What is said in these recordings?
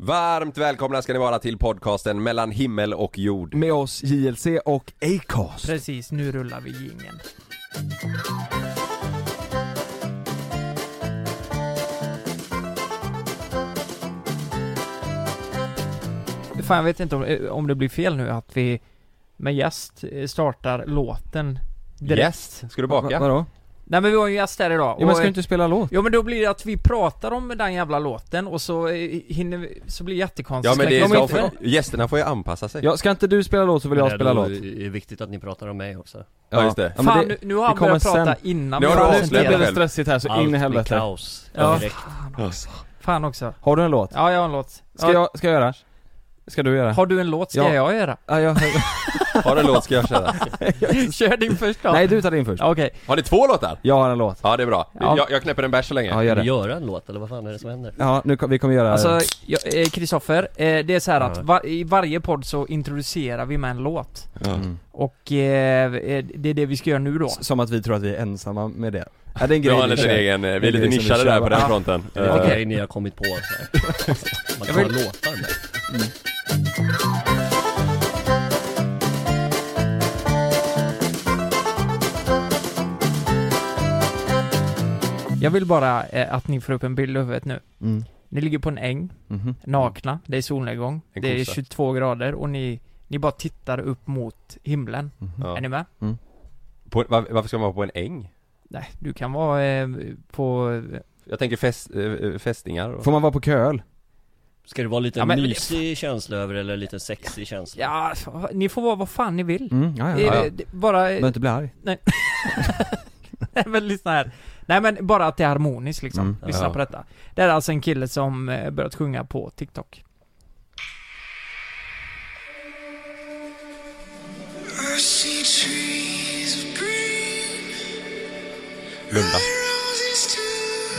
Varmt välkomna ska ni vara till podcasten mellan himmel och jord. Med oss JLC och Acast. Precis, nu rullar vi jingeln. Fan jag vet inte om, om det blir fel nu att vi med gäst eh, startar låten direkt. Gäst? Ska du baka? Vadå? Nej men vi har en gäst här idag Jo men ska du inte spela låt? Jo men då blir det att vi pratar om den jävla låten och så eh, hinner vi, så blir det jättekonstigt. Ja men det är, de får, gästerna får ju anpassa sig. Ja, ska inte du spela låt så vill jag spela låt. är det viktigt att ni pratar om mig också. Ja, just det. Fan det- nu, nu har han börjat prata innan vi har Nu blir det stressigt här så Allt in i blir helvete. kaos. Ja. direkt. Fan också. Har du en låt? Ja jag har en låt. Ska ja. jag, ska jag göra? Ska du göra? Har du en låt ska Ja. jag göra? Ja, jag... Har du en låt ska jag köra. Kör din först då. Nej du tar din först. Okej. Har ni två låtar? Jag har en låt. Ja det är bra. Ja. Jag, jag knäpper en bärs så länge. Ja, gör det. göra en låt eller vad fan är det som händer? Ja, nu, kom- vi kommer göra... Alltså, jag- eh, Kristoffer, eh, det är så här att Ja. var, i varje podd så introducerar vi med en låt. Mm. Och eh, eh, det är det vi ska göra nu då. S- Som att vi tror att vi är ensamma med det. Ja, det är en Vi grej har en vi liten kör. egen, vi är Det är lite liksom vi nischade kör, där på den va? fronten. Det är Eh, en Okej. grej ni har kommit på så här. Man Jag tar vill- låtar med. Jag vill bara eh, att ni får upp en bild i huvudet nu. Mm. Ni ligger på en äng, Mhm. nakna, det är solnedgång, En det är kossa. 22 grader och ni, ni bara tittar upp mot himlen. Mhm. Ja. Är ni med? På, var, varför ska man vara på en äng? Nej, du kan vara eh, på... Jag tänker fest, eh, fästingar och... Får man vara på köl? Ska det vara lite Ja, men- mysig känsla över det eller lite sexig känsla? Ja, ni får vara vad fan ni vill. Mm, ja, Det ja. är- ja. det- bara... Behöver inte bli arg. Nej men lyssna här. Nej men bara att det är harmoniskt liksom. Mm. Lyssna Ja. på detta. Det är alltså en kille som eh, börjat sjunga på TikTok. Blunda.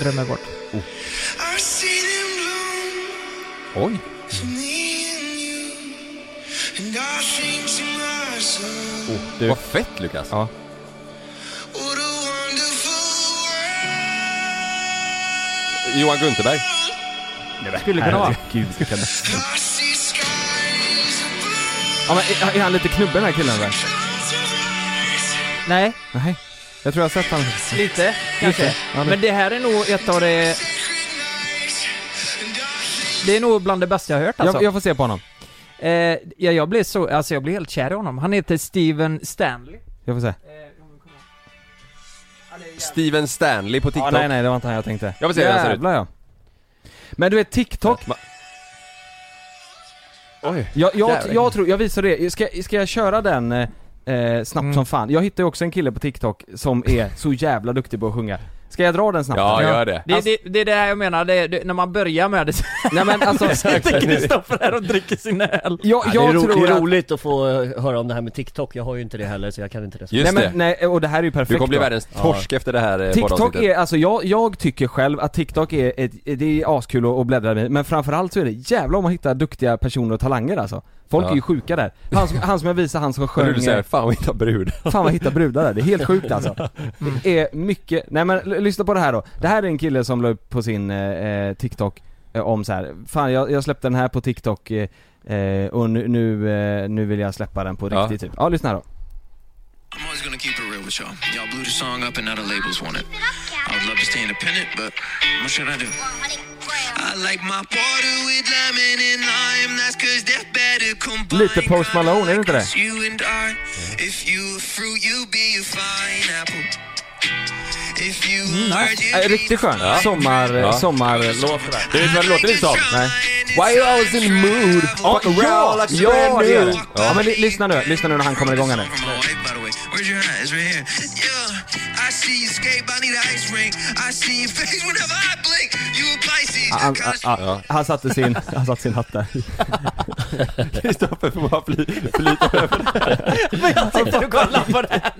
Drömmer bort. Oj! Oh, du. Vad fett Lukas! Ja. Johan Gunterberg. Skulle kunna vara. Herregud vilken... Ja men är, är han lite knubben den här killen eller? Nej, Nej. Jag tror jag har sett han. lite kanske. Lite. Ja, det- Men det här är nog ett av det... Det är nog bland det bästa jag har hört alltså. jag, jag får se på honom. Eh, ja, jag blev så, alltså jag blev helt kär i honom. Han heter Steven Stanley. Jag får se. Steven Stanley på Ja, TikTok. nej nej, det var inte han jag tänkte. Jag får se hur han ser ut. Jävlar ja. Men du vet TikTok, Ma- Oj. jag, jag, Jävlar. jag tror, jag visar det, ska, ska jag köra den eh, eh, snabbt Mm. som fan? Jag hittade ju också en kille på TikTok som är så jävla duktig på att sjunga. Ska jag dra den snabbt? Ja, gör det. Det, Alltså- det, det är det jag menar, det, det, när man börjar med det Nej men alltså, sitter Kristoffer här och dricker sin öl. jag, Ja, det, är jag ro- tror det är att, roligt att få höra om det här med TikTok, jag har ju inte det heller så jag kan inte det. Just nej det. men nej, och det här är ju perfekt Du kommer bli världens torsk efter det här eh, TikTok är, alltså jag, jag tycker själv att TikTok är ett, det är askul att att bläddra i, men framförallt så är det jävla om man hittar duktiga personer och talanger alltså. Folk Ja. är ju sjuka där. Han som, han som jag visade, han som sjöng... Du säger eh, fan vad hitta brud. Fan vad hitta brudar där, det är helt sjukt alltså. Det är mycket, nej men lyssna på det här då. Det här är en kille som la upp på sin eh, TikTok eh, om så här. fan jag, jag släppte den här på TikTok eh, eh, och nu, nu, eh, nu vill jag släppa den på Ja. riktigt typ. Ja, lyssna här då. I'm always gonna keep it real with y'all. Y'all blew the song up and now the labels want it. I would love to stay independent, but what should I do? I like my water with lemon and lime. That's cause they're better combined. Lite Post Malone, är det inte det? You and I, if you a fruit, you be a fine apple. If you Mm, a nice. Äh, riktigt skön. Sommar, Ja. sommarlåt. Du vet vad det låter lite som? Nej. Why you always in the mood? Ja, around ja, like a ja, brand det new. det. Ja men lyssna nu, lyssna nu när han kommer igång här nu. Where's your eyes? Right here. Yeah, I see you skate, I need an ice ring. I see your face whenever I blink. You a Pisces. Han, han, han, han satte sin, han satte sin hatt där. Kristoffer får bara fly, flyta över Men jag sitter och kollar på det här.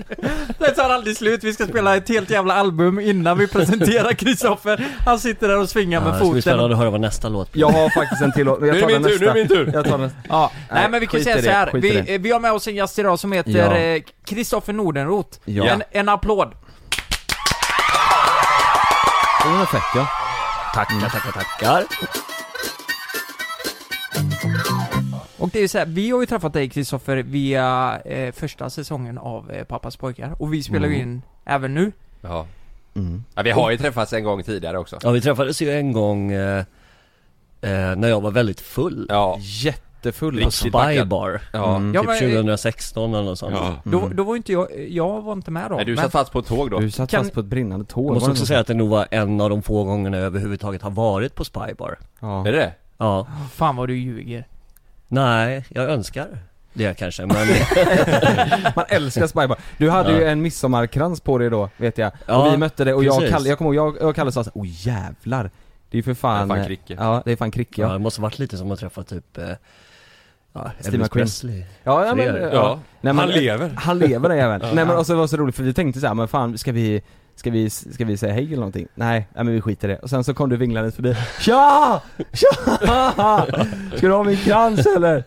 Det tar aldrig slut, vi ska spela ett helt jävla album innan vi presenterar Kristoffer. Han sitter där och svingar Ja, med det ska bli foten. att höra vad nästa låt blir. Jag har faktiskt en till låt, Nu är det min tur, nästa. nu är det min tur. Jag tar den. Ja, nej, men vi kan säga i så det, här. skit i det. Vi, vi har med oss en gäst idag som heter Ja. Kristoffer Nordenroth. Ja. En, en applåd. Det var fett ja. Tackar, tackar, tackar. Och det är så här, vi har ju träffat dig Kristoffer via eh, första säsongen av eh, Pappas pojkar. Och vi spelar ju Mm. in även nu. Ja. Mm. ja, vi har ju träffats en gång tidigare också. Ja vi träffades ju en gång eh, eh, när jag var väldigt full. Ja. Jättefull På alltså. Spy packad. Bar. Ja. Mm. Ja, Typ men, eh, 2016 eller något sånt. Ja. Då, då var inte jag, jag var inte med då. Nej, du men- satt fast på ett tåg då. Du satt Kan- fast på ett brinnande tåg. Jag måste också säga att det nog var en av de få gångerna jag överhuvudtaget har varit på Spy Bar. Ja. Är det det? Ja. Fan vad du ljuger. Nej, jag önskar det kanske men Man älskar Spy Bar. Du hade ju Ja. en midsommarkrans på dig då, vet jag. Ja, och vi mötte det och jag och. Kalle, jag kommer ihåg, jag, jag och Kalle sa såhär, oh jävlar. Det är ju för fan... Det är fan Kricke. Ja, det är fan Kricke ja, ja. det måste varit lite som att träffa typ eh, ja, Steve McQueen. Presley. Ja, ja men, ja. Nej, men, Han lever. Han lever den jäveln. Nej men och så var det så roligt för vi tänkte så här, men fan ska vi Ska vi, ska vi säga hej eller någonting? Nej, nej men vi skiter i det. Och sen så kom du vinglandes förbi Tja! Tja! Ska du ha min krans eller?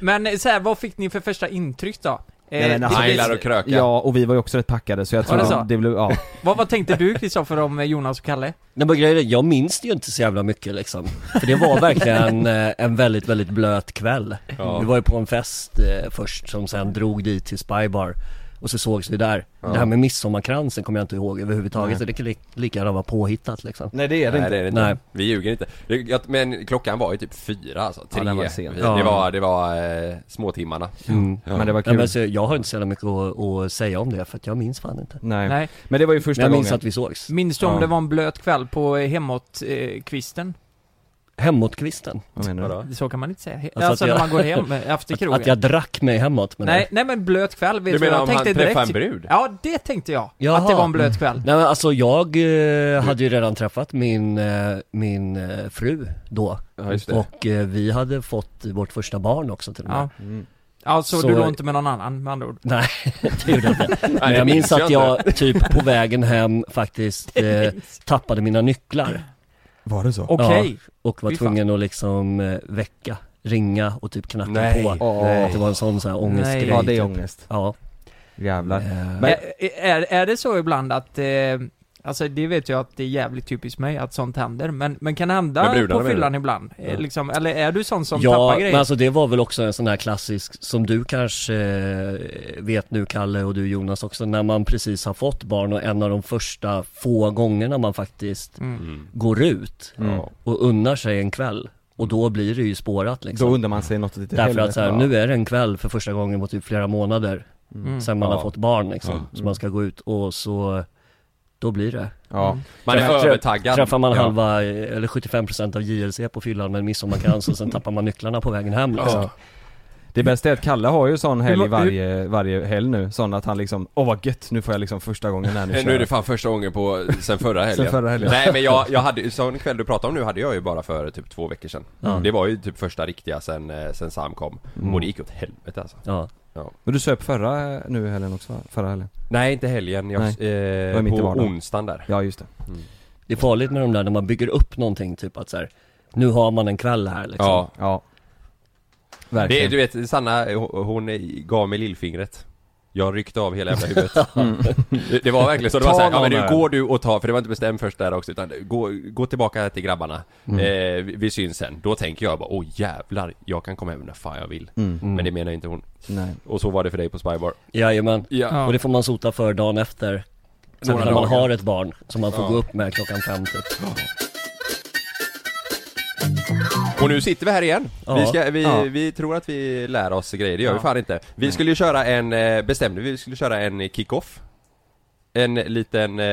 Men så här, vad fick ni för första intryck då? Eh, Nej, men alltså, det- och kröka. Ja, och vi var ju också rätt packade så jag tror det så? att det blev, ja. vad, vad tänkte du Kristoffer om eh, Jonas och Kalle? Nej men grejen är, jag minns det ju inte så jävla mycket liksom. För det var verkligen eh, en väldigt, väldigt blöt kväll. Ja. Vi var ju på en fest eh, först som sen drog dit till Spy Bar. Och så sågs vi där. Det här med midsommarkransen kommer jag inte ihåg överhuvudtaget. Nej. Så det kan li- lika gärna vara påhittat liksom. Nej det är det Nej inte. det är det inte. Nej. Vi ljuger inte. Det, men klockan var ju typ fyra alltså, tre. Ja, den var sen. Ja. Det var, det var eh, småtimmarna. Mm. Ja. Men det var kul. men så, jag har inte så mycket att, att säga om det för att jag minns fan inte. Nej. Nej. Men det var ju första Men jag minns gången. att vi sågs. Minns du om Ja. det var en blöt kväll på eh, hemåt-kvisten? Vad menar du? Vadå? Så kan man inte säga. Alltså Alltså, att jag- när man går hem eh, efter krogen. att jag drack mig hemåt men Nej, nej men blöt kväll, vet Du menar jag om han tänkte träffade en direkt brud? Ja, det tänkte jag. Jaha. Att det var en blöt kväll. Nej men alltså jag eh, hade ju redan träffat min, eh, min eh, fru då. Ja, just det. Och eh, vi hade fått vårt första barn också till och med. Ja. Mm. Alltså Så- du låg inte med någon annan med andra ord? Nej, det gjorde jag inte. Men jag minns att jag jag typ på vägen hem faktiskt eh, tappade mina nycklar. Var det så? Okej. Och var Fy fan. tvungen att liksom eh, väcka, ringa och typ knacka Nej. på. Att det var en sån så här ångestgrej. Nej. Ja det är typ. ångest. Ja. Jävlar. Eh, Men- Är, är, är det så ibland att, eh, alltså det vet jag att det är jävligt typiskt mig att sånt händer, men, men kan det hända på fyllan ibland? Eh, Liksom, eller är du sån som ja, tappar grejer? men alltså det var väl också en sån här klassisk som du kanske eh, vet nu Kalle och du Jonas också när man precis har fått barn och en av de första få gångerna man faktiskt Mm. Mm. går ut Mm. och unnar sig en kväll och då blir det ju spårat liksom. Då undrar man sig något lite Därför att så här, helvete. nu är det en kväll för första gången på typ flera månader Mm. sen man Ja. har fått barn liksom. Ja. Så man ska gå ut och så, då blir det. Ja. Man är Träff- övertaggad. Träffar man Ja. halva, eh, eller 75% av JLC på fyllan med en midsommarkrans och sen tappar man nycklarna på vägen hem liksom. Ja. Det bästa är att Kalle har ju sån helg varje, varje helg nu, sån att han liksom, åh vad gött, nu får jag liksom första gången här nu Nu är det fan första gången på, sen förra helgen. Sen förra helgen. Nej men jag, jag hade sån kväll du pratade om nu hade jag ju bara för typ två veckor sedan. Det var ju typ första riktiga sen, eh, sen Sam kom. Mm. Och det gick åt helvete alltså. Ja. Men du söp förra eh, nu i helgen också va? Förra helgen? Nej inte helgen, jag, Nej. Det var eh, mitt i på onsdagen där. Ja just det. Det är farligt med de där när man bygger upp någonting typ att så här, nu har man en kväll här liksom. Ja. Ja. Det, Verkligen. du vet Sanna, hon, hon gav mig lillfingret. Jag ryckte av hela jävla huvudet. Mm. Det, det var verkligen så, det var såhär, ja men nu går du och tar, för det var inte bestämt först där också utan gå, gå tillbaka till grabbarna. Mm. Eh, vi, vi syns sen. Då tänker jag bara, åh jävlar, jag kan komma hem när fan jag vill. Mm. Mm. Men det menar inte hon. Nej. Och så var det för dig på Spybar. Jajamän. Ja. Och det får man sota för dagen efter. Några när man har ett barn som man får Ja. gå upp med klockan fem typ. Och nu sitter vi här igen. Ja. Vi, ska, vi, Ja. vi tror att vi lär oss grejer, det gör vi Ja. fan inte. Vi skulle ju köra en, eh, bestämde vi, vi skulle köra en kick-off. En liten eh,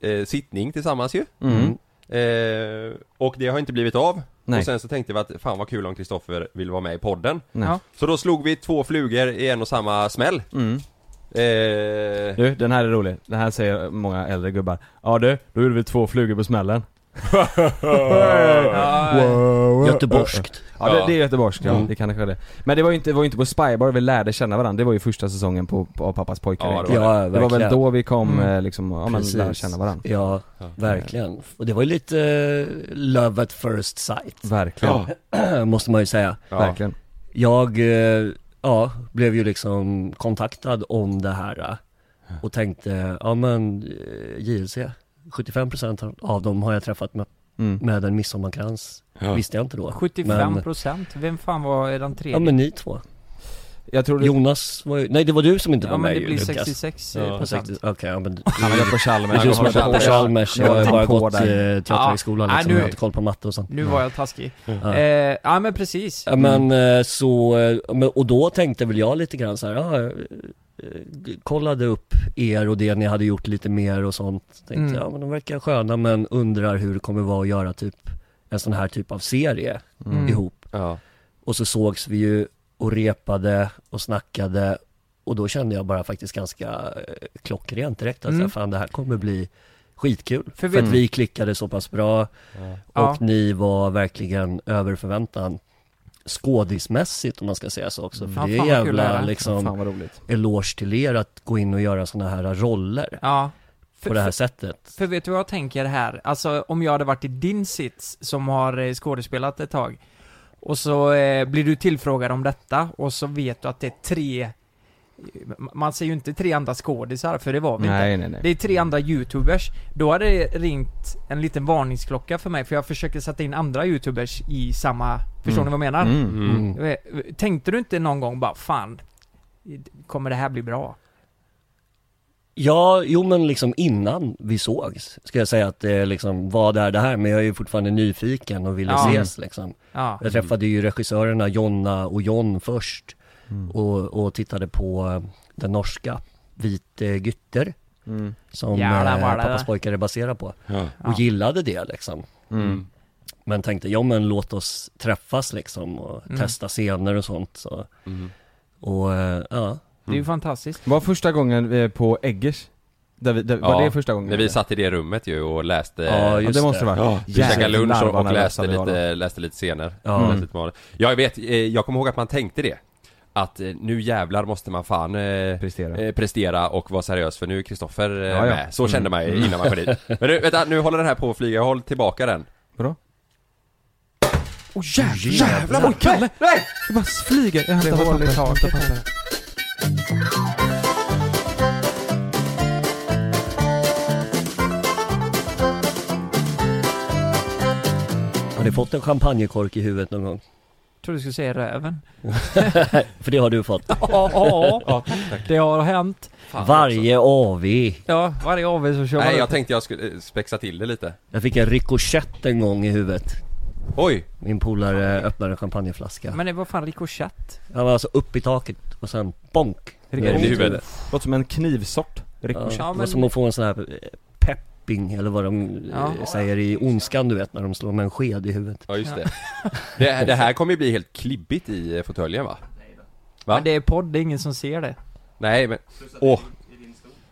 eh, sittning tillsammans ju. Mm. Eh, och det har inte blivit av. Nej. Och sen så tänkte vi att fan vad kul om Kristoffer vill vara med i podden. Nej. Ja. Så då slog vi två flugor i en och samma smäll. Mm. Eh, Du, den här är rolig. Den här säger många äldre gubbar. Ja du, då gjorde vi två flugor på smällen. Göteborgskt. Ja, det, Ja. det är göteborgskt, ja. Mm. Det kan det det. Men det var ju inte, det var inte på Spybar vi lärde känna varandra. Det var ju första säsongen på, på Pappas pojkar Ja, det var Ja, Det var väl då vi kom Mm. eh, liksom, ja men lära känna varandra. Ja, Ja. verkligen. Och det var ju lite eh, love at first sight. Verkligen. Måste man ju säga. ja. Verkligen. Jag, eh, ja, blev ju liksom kontaktad om det här och tänkte, ja men JLC, 75% av dem har jag träffat med, Mm. med en midsommarkrans. Ja. Visste jag inte då. 75 Men, procent, vem fan var den tredje? ja men ni två. Jag tror det, Jonas var ju, nej det var du som inte Ja, var men med det ju, blir Lukas. 66 Ja, ja, procent. 60, Okej, ja men han har gått på Chalmers. du som har på Chalmers, jag har bara på gått där. eh, teaterhögskolan Ja. liksom, nu- jag har inte koll på matte och sånt. Nu var jag taskig. Ja. Eh, ja men precis. Ja men eh, så, eh, men- och då tänkte väl jag lite grann så här, ja, eh, eh, kollade upp er och det ni hade gjort lite mer och sånt. Tänkte Mm. ja men de verkar sköna men undrar hur det kommer vara att göra typ en sån här typ av serie Mm. ihop. Ja. Och så sågs vi ju och repade och snackade och då kände jag bara faktiskt ganska eh, klockrent direkt att Mm. mm. fan det här kommer bli skitkul. För För, att vi klickade så pass bra och Ja. ni var verkligen över förväntan skådismässigt om man ska säga så också. För Ja, det är jävla är. liksom Fan eloge till er att gå in och göra såna här roller Ja. För, på det här för, sättet. för vet du vad jag tänker här? Alltså om jag hade varit i din sits som har eh, skådespelat ett tag och så eh, blir du tillfrågad om detta och så vet du att det är tre man ser ju inte tre andra skådisar, för det var vi inte. Nej nej nej. Det är tre andra youtubers. Då hade det ringt en liten varningsklocka för mig, för jag försöker sätta in andra youtubers i samma... Förstår Mm. ni vad jag menar? Mm. Mm. Eh, Tänkte du inte någon gång bara, fan, kommer det här bli bra? Ja, jo men liksom innan vi sågs ska jag säga att det liksom, vad är det här? Men jag är ju fortfarande nyfiken och ville Ja. ses liksom. Ja. Jag träffade ju regissörerna Jonna och John först Mm. och, och tittade på eh, den norska Vite Gytter Mm. som Jävlar, eh, Pappas pojkar är baserad på. Ja. Och Ja. gillade det liksom. Mm. Men tänkte, ja men låt oss träffas liksom och Mm. testa scener och sånt så. Mm. Och eh, ja, Det är ju fantastiskt. Var första gången eh, på Eggers? Där vi, där, var Ja, det första gången? När vi satt i det rummet ju och läste Ja, Ja just det måste det vara. Ja, vi käkade lunch och, och läste var lite, läste lite scener. Ja. Läste Mm. Jag vet, eh, jag kommer ihåg att man tänkte det. Att eh, nu jävlar måste man fan eh, Prestera. eh, prestera och vara seriös för nu är Kristoffer eh, Ja, ja. med. Så kände man Mm. innan man kom dit. Men du, vänta, nu håller den här på att flyga, håll tillbaka den. Vadå? Åh oh, jävlar! Jävlar. Oj, Kalle! Nej! Det bara flyger. Jag Det hämtar håller i papper. taket Hämtar papper. har ni fått en champagnekork i huvudet någon gång? Tror du skulle säga röven. För det har du fått. Ja, ja, det har hänt. Varje AV. Ja, varje AW så kör man Nej, jag tänkte jag skulle eh, spexa till det lite. Jag fick en rikoschett en gång i huvudet. Oj! Min polare öppnade en champagneflaska. Men det var fan rikoschett. Han var alltså upp i taket och sen bonk. Rikoschett. I huvudet. Låter som en knivsort. Ja, Rikoschett. Ja, det var men- som att få en sån här eh, pepping eller vad de eh, Ja. säger i Ondskan du vet när de slår med en sked i huvudet. Ja just det. det. Det här kommer ju bli helt klibbigt i eh, fåtöljen va? Va? Men det är podd, det är ingen som ser det. Nej men, åh!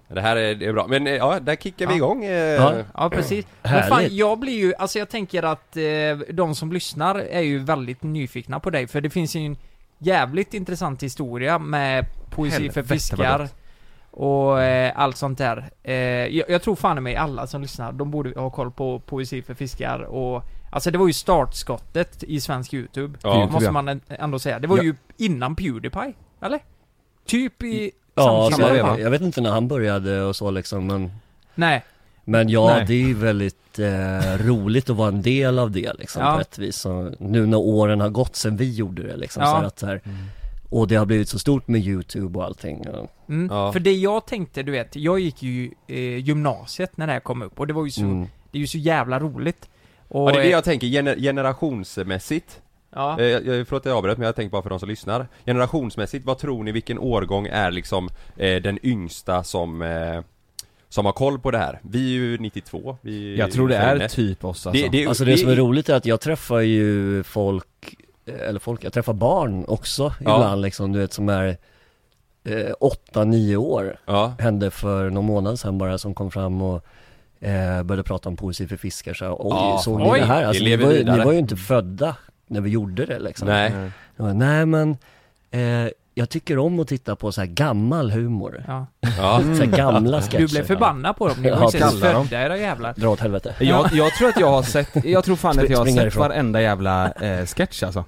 Det här är, det är bra, men eh, ja, där kickar vi Ja. igång eh, Ja. Ja precis. Men fan, jag blir ju, alltså jag tänker att eh, de som lyssnar är ju väldigt nyfikna på dig, för det finns ju en jävligt intressant historia med poesi Helvete, för fiskar. Och eh, allt sånt där. Eh, jag, jag tror fan i mig alla som lyssnar, de borde ha koll på poesi för fiskar och Alltså det var ju startskottet i svensk YouTube, Ja. Måste man ändå säga. Det var Ja. ju innan Pewdiepie, eller? Typ i Ja, så, samma veva. jag vet inte när han började och så liksom men Nej, Men ja, Nej. det är ju väldigt eh, roligt att vara en del av det liksom Ja. på ett vis. Och nu när åren har gått sen vi gjorde det liksom Ja. så att så här, Och det har blivit så stort med YouTube och allting. Mm. Ja. För det jag tänkte, du vet, jag gick ju eh, gymnasiet när det här kom upp och det var ju så, Mm. det är ju så jävla roligt. Och, Ja det är det eh, jag tänker, gener generationsmässigt ja. Eh, jag, jag, förlåt att jag avbröt men jag tänker bara för de som lyssnar Generationsmässigt, vad tror ni vilken årgång är liksom eh, den yngsta som eh, Som har koll på det här? Vi är ju 92, vi Jag tror det är typ oss alltså. det, det, Alltså det som är roligt är att jag träffar ju folk, eller folk, jag träffar barn också Ja. ibland liksom, du vet som är eh, 8-9 år. Ja, Hände för någon månad sedan bara som kom fram och eh, började prata om poesi för fiskar så oj, Ja, såg oj, ni det här? Alltså, ni, var, ni var ju inte födda när vi gjorde det liksom. nej Jag bara, nej men, eh, jag tycker om att titta på så här gammal humor. ja. Så här gamla sketcher. Du blev förbannad på dem, ni var ju Ja, födda era jävlar. Dra åt helvete. Jag, jag tror att jag har sett, jag tror fan att jag har sett härifrån. varenda jävla eh, sketch alltså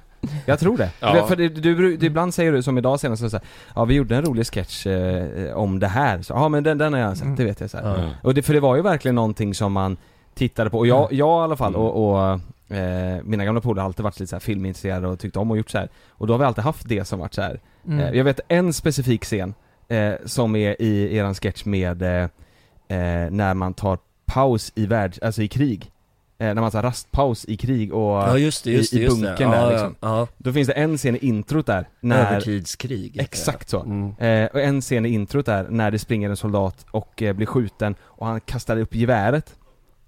Jag tror det. Ja. För det, du, det, ibland säger du som idag senast så här, ja vi gjorde en rolig sketch eh, om det här, så, ja men den, den har jag sett, det vet jag så här. Ja. Och det, för det var ju verkligen någonting som man tittade på, och jag, jag i alla fall Mm. och, och eh, mina gamla polare har alltid varit lite så här filmintresserade och tyckt om och gjort så här. Och då har vi alltid haft det som varit så här. Mm. Eh, jag vet en specifik scen eh, som är i eran sketch med eh, eh, när man tar paus i värld, alltså i krig. Eh, när man tar rastpaus i krig och Ja just det, just i, det, i det. bunkern ja, där liksom. Ja, Då finns det en scen i introt där, ja. när, Övertidskrig. exakt så. Mm. Eh, och en scen i introt där, när det springer en soldat och eh, blir skjuten och han kastar upp geväret.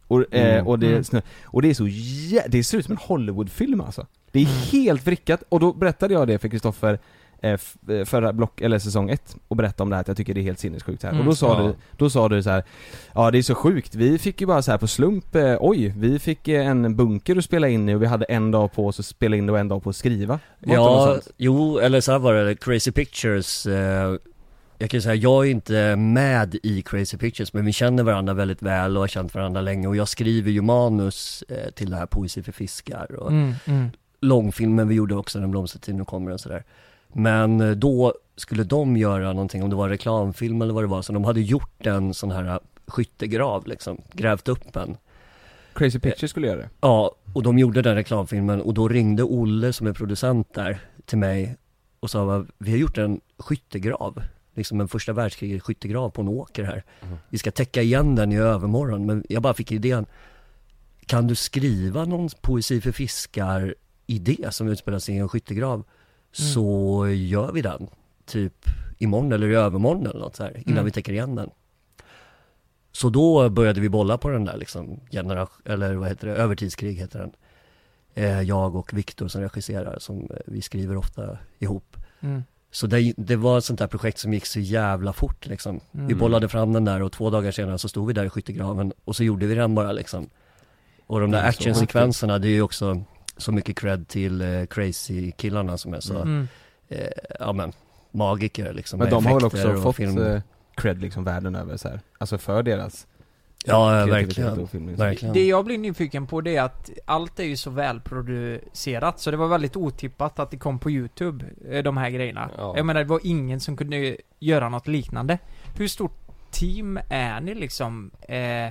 Och, eh, Mm. och, det, Mm. och det är så jä- det ser ut som en Hollywoodfilm alltså. Det är Mm. helt vrickat, och då berättade jag det för Kristoffer eh, eh, förra block, eller säsong ett och berättade om det här att jag tycker det är helt sinnessjukt här. Mm. Och då sa Ja. du, då sa du så här. Ja det är så sjukt, vi fick ju bara så här på slump, eh, oj, vi fick eh, en bunker att spela in i och vi hade en dag på oss att spela in det och en dag på att skriva. Var Ja, jo, eller så här var det, Crazy Pictures eh, Jag kan ju säga, jag är inte med i Crazy Pictures men vi känner varandra väldigt väl och har känt varandra länge och jag skriver ju manus eh, till det här Poesi för fiskar och Mm, mm. långfilmen vi gjorde också, Den blomstertid nu kommer och sådär Men eh, då skulle de göra någonting, om det var reklamfilm eller vad det var, så de hade gjort en sån här skyttegrav liksom, grävt upp en Crazy Pictures skulle göra det. Ja, och de gjorde den reklamfilmen och då ringde Olle som är producent där till mig och sa "Va, vi har gjort en skyttegrav, liksom en första världskriget skyttegrav på en åker här. Vi ska täcka igen den i övermorgon, men jag bara fick idén, kan du skriva någon poesi för fiskar idé som utspelar sig i en skyttegrav så gör vi den, typ imorgon eller i övermorgon eller något så här, innan Mm. vi täcker igen den. Så då började vi bolla på den där liksom, generation, eller vad heter det, övertidskrig heter den. Eh, jag och Viktor som regisserar, som vi skriver ofta ihop. Mm. Så det, det var ett sånt där projekt som gick så jävla fort liksom. Vi Mm. bollade fram den där och två dagar senare så stod vi där i skyttegraven och så gjorde vi den bara liksom. Och de där så actionsekvenserna, det är ju också så mycket cred till eh, crazy-killarna som är så, Mm. eh, ja men, magiker liksom. Men de har väl också fått film. eh, cred liksom världen över så här. Alltså för deras Ja, verkligen. verkligen. Det jag blir nyfiken på det är att allt är ju så välproducerat så det var väldigt otippat att det kom på youtube, eh, de här grejerna. Ja. Jag menar det var ingen som kunde göra något liknande. Hur stort team är ni liksom? Eh,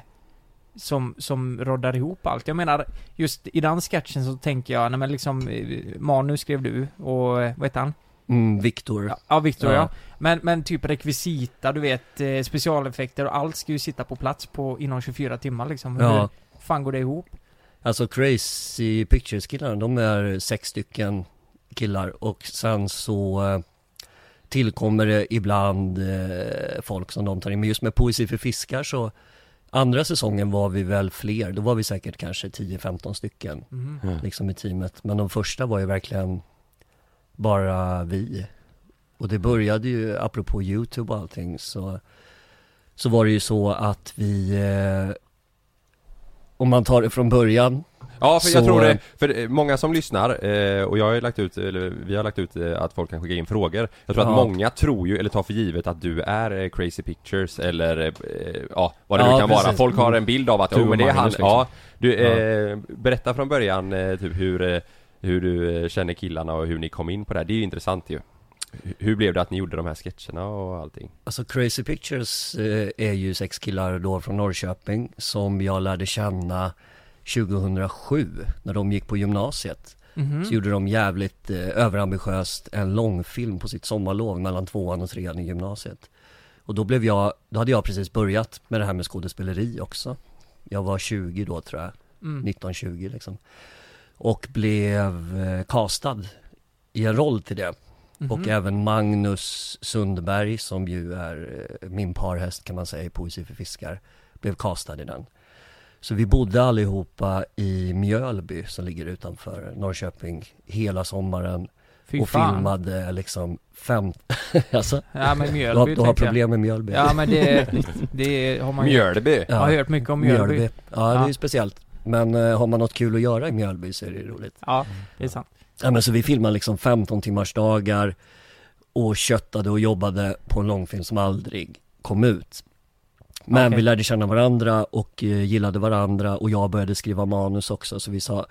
som, som roddar ihop allt. Jag menar, just i den sketchen så tänker jag, nej men liksom, eh, manus skrev du och, eh, vad heter han? Mm, Viktor. Ja, ja Victor ja. Ja. Men, men typ rekvisita, du vet, eh, specialeffekter och allt ska ju sitta på plats på, inom 24 timmar liksom. Hur Ja. fan går det ihop? Alltså Crazy Pictures killarna, de är sex stycken killar och sen så eh, tillkommer det ibland eh, folk som de tar in. Men just med Poesi för fiskar så andra säsongen var vi väl fler, då var vi säkert kanske 10-15 stycken Mhm. liksom i teamet. Men de första var ju verkligen bara vi. Och det började ju, apropå YouTube och allting, så, så var det ju så att vi, eh, om man tar det från början, Ja, för Så- jag tror det, för eh, många som lyssnar, eh, och jag har lagt ut, eller vi har lagt ut eh, att folk kan skicka in frågor Jag tror Ja. att många tror ju, eller tar för givet att du är Crazy Pictures eller, ja vad det Ja, nu kan vara precis. Folk har en bild av att, Du och men det är han, ja Du, eh, berätta från början typ hur, hur du eh, känner killarna och hur ni kom in på det här, det är ju intressant ju Hur blev det att ni gjorde de här sketcherna och allting? Alltså Crazy Pictures eh, är ju sex killar då från Norrköping som jag lärde känna 2007 när de gick på gymnasiet. Mhm. Så gjorde de jävligt eh, överambitiöst en långfilm på sitt sommarlov mellan tvåan och trean i gymnasiet. Och då blev jag, då hade jag precis börjat med det här med skådespeleri också. Jag var 20 då tror jag, Mm. 19-20 liksom. Och blev eh, castad i en roll till det. Och Mhm. även Magnus Sundberg som ju är eh, min parhäst kan man säga i Poesi för fiskar, blev castad i den. Så vi bodde allihopa i Mjölby som ligger utanför Norrköping hela sommaren Fy och fan. filmade liksom fem, alltså, Ja men du, Mjölby har, du har tänkte jag. problem med Mjölby? Ja men det, det har man ju Mjölby? Jag har hört mycket om Mjölby. Ja, det är Ja. ju speciellt. Men eh, har man något kul att göra i Mjölby så är det ju roligt. Ja, det är sant. Ja men så vi filmade liksom 15 timmars dagar och köttade och jobbade på en långfilm som aldrig kom ut. Men Okej. vi lärde känna varandra och eh, gillade varandra och jag började skriva manus också så vi sa